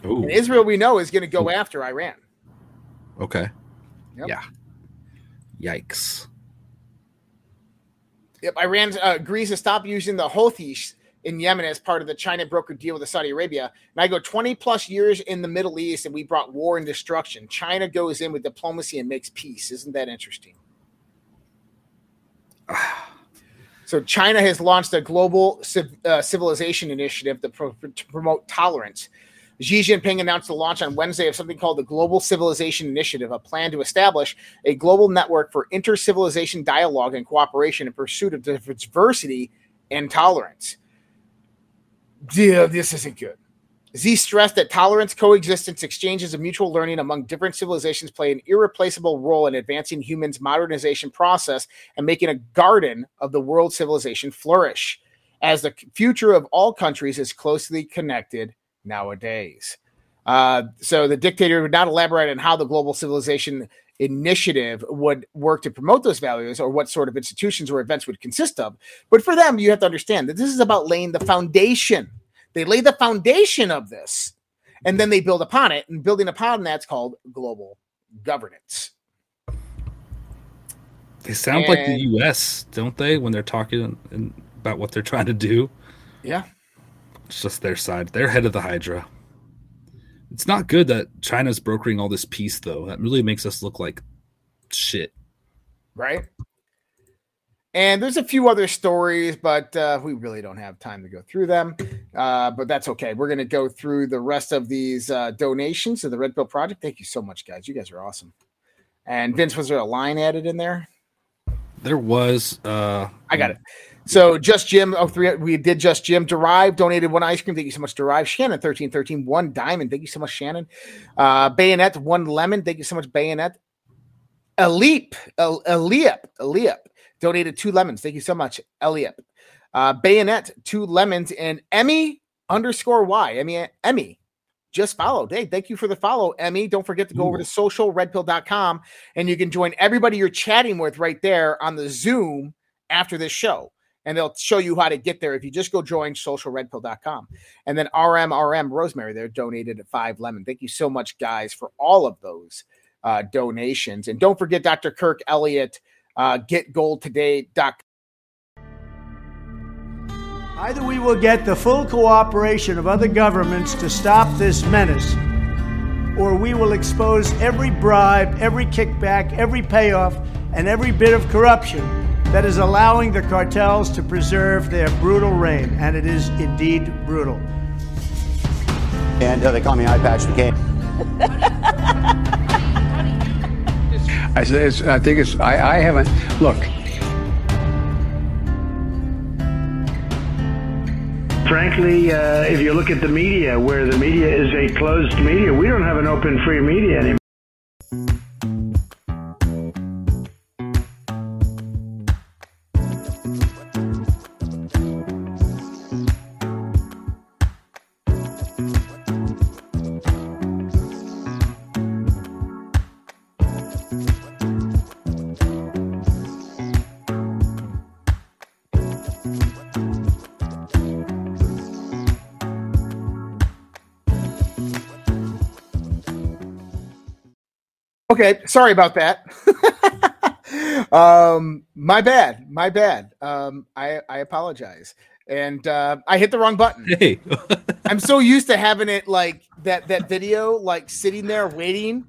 And Israel, we know, is going to go after Iran. Okay. Yep. Yeah. Yikes. Yep, Iran uh, agrees to stop using the Houthis in Yemen as part of the China broker deal with Saudi Arabia. And I go 20 plus years in the Middle East and we brought war and destruction. China goes in with diplomacy and makes peace. Isn't that interesting? So China has launched a global civ- uh, civilization initiative to, pro- to promote tolerance. Xi Jinping announced the launch on Wednesday of something called the Global Civilization Initiative, a plan to establish a global network for inter-civilization dialogue and cooperation in pursuit of diversity and tolerance. Yeah, this isn't good. Xi stressed that tolerance, coexistence, exchanges of mutual learning among different civilizations play an irreplaceable role in advancing humans' modernization process and making a garden of the world civilization flourish, as the future of all countries is closely connected nowadays. Uh, so the dictator would not elaborate on how the global civilization initiative would work to promote those values or what sort of institutions or events would consist of. But for them, you have to understand that this is about laying the foundation. They lay the foundation of this and then they build upon it. And building upon that's called global governance. They sound like the U.S., don't they, when they're talking about what they're trying to do? Yeah. It's just their side. They're head of the Hydra. It's not good that China's brokering all this peace, though. That really makes us look like shit. right? And there's a few other stories, but uh, we really don't have time to go through them. Uh, but that's okay. We're going to go through the rest of these uh, donations to the Red Pill Project. Thank you so much, guys. You guys are awesome. And Vince, was there a line added in there? There was. uh I got it. So just Jim, oh three, we did just Jim. Derive donated one ice cream. Thank you so much, Derive. Shannon thirteen thirteen one diamond. Thank you so much, Shannon. Uh, Bayonet one lemon. Thank you so much, Bayonet. Aleep, El- Eliep, Eliep donated two lemons. Thank you so much, Eliep. Uh, Bayonet two lemons and Emmy underscore Y. Emmy Emmy just followed. Hey, thank you for the follow, Emmy. Don't forget to go over to socialredpill.com and you can join everybody you're chatting with right there on the Zoom after this show. And they'll show you how to get there if you just go join socialredpill.com. And then RMRM Rosemary there donated at five lemon. Thank you so much, guys, for all of those uh, donations. And don't forget Dr. Kirk Elliott, uh, getgoldtoday.com. Either we will get the full cooperation of other governments to stop this menace, or we will expose every bribe, every kickback, every payoff, and every bit of corruption that is allowing the cartels to preserve their brutal reign. And it is indeed brutal. And uh, they call me Eye Patch McCain. I said, it's, I think it's, I, I haven't, look. Frankly, uh, if you look at the media, where the media is a closed media, we don't have an open, free media anymore. Okay, sorry about that. um, my bad, my bad. Um, I I apologize, and uh, I hit the wrong button. Hey, I'm so used to having it like that that video like sitting there waiting,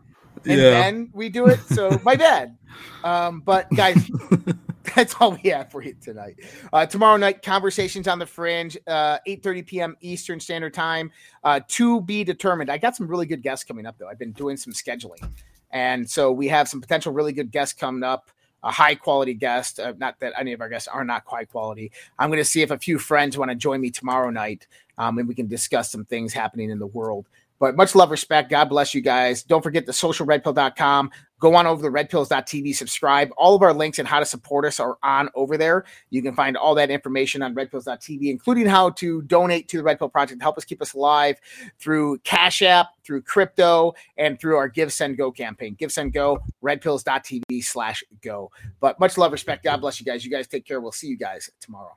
and Yeah. then we do it. So my bad. Um, but guys, that's all we have for you tonight. Uh, tomorrow night, conversations on the fringe, uh, 8:30 p.m. Eastern Standard Time. Uh, to be determined. I got some really good guests coming up though. I've been doing some scheduling, and so we have some potential really good guests coming up. A high quality guest. Uh, not that any of our guests are not high quality. I'm going to see if a few friends want to join me tomorrow night, um, and we can discuss some things happening in the world. But much love, respect. God bless you guys. Don't forget the socialredpill.com. Go on over to redpills.tv, subscribe. All of our links and how to support us are on over there. You can find all that information on redpills.tv, including how to donate to the Red Pill Project to help us keep us alive through Cash App, through crypto, and through our Give Send Go campaign. Give Send Go, redpills.tv slash go. But much love, respect. God bless you guys. You guys take care. We'll see you guys tomorrow.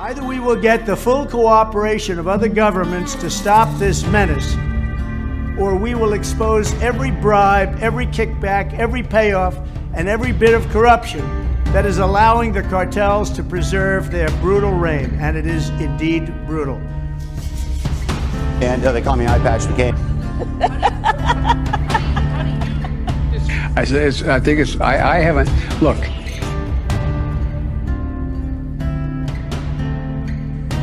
Either we will get the full cooperation of other governments to stop this menace, or we will expose every bribe, every kickback, every payoff, and every bit of corruption that is allowing the cartels to preserve their brutal reign. And it is indeed brutal. And uh, they call me Eye Patch McCain. I, I think it's. I, I haven't. Look,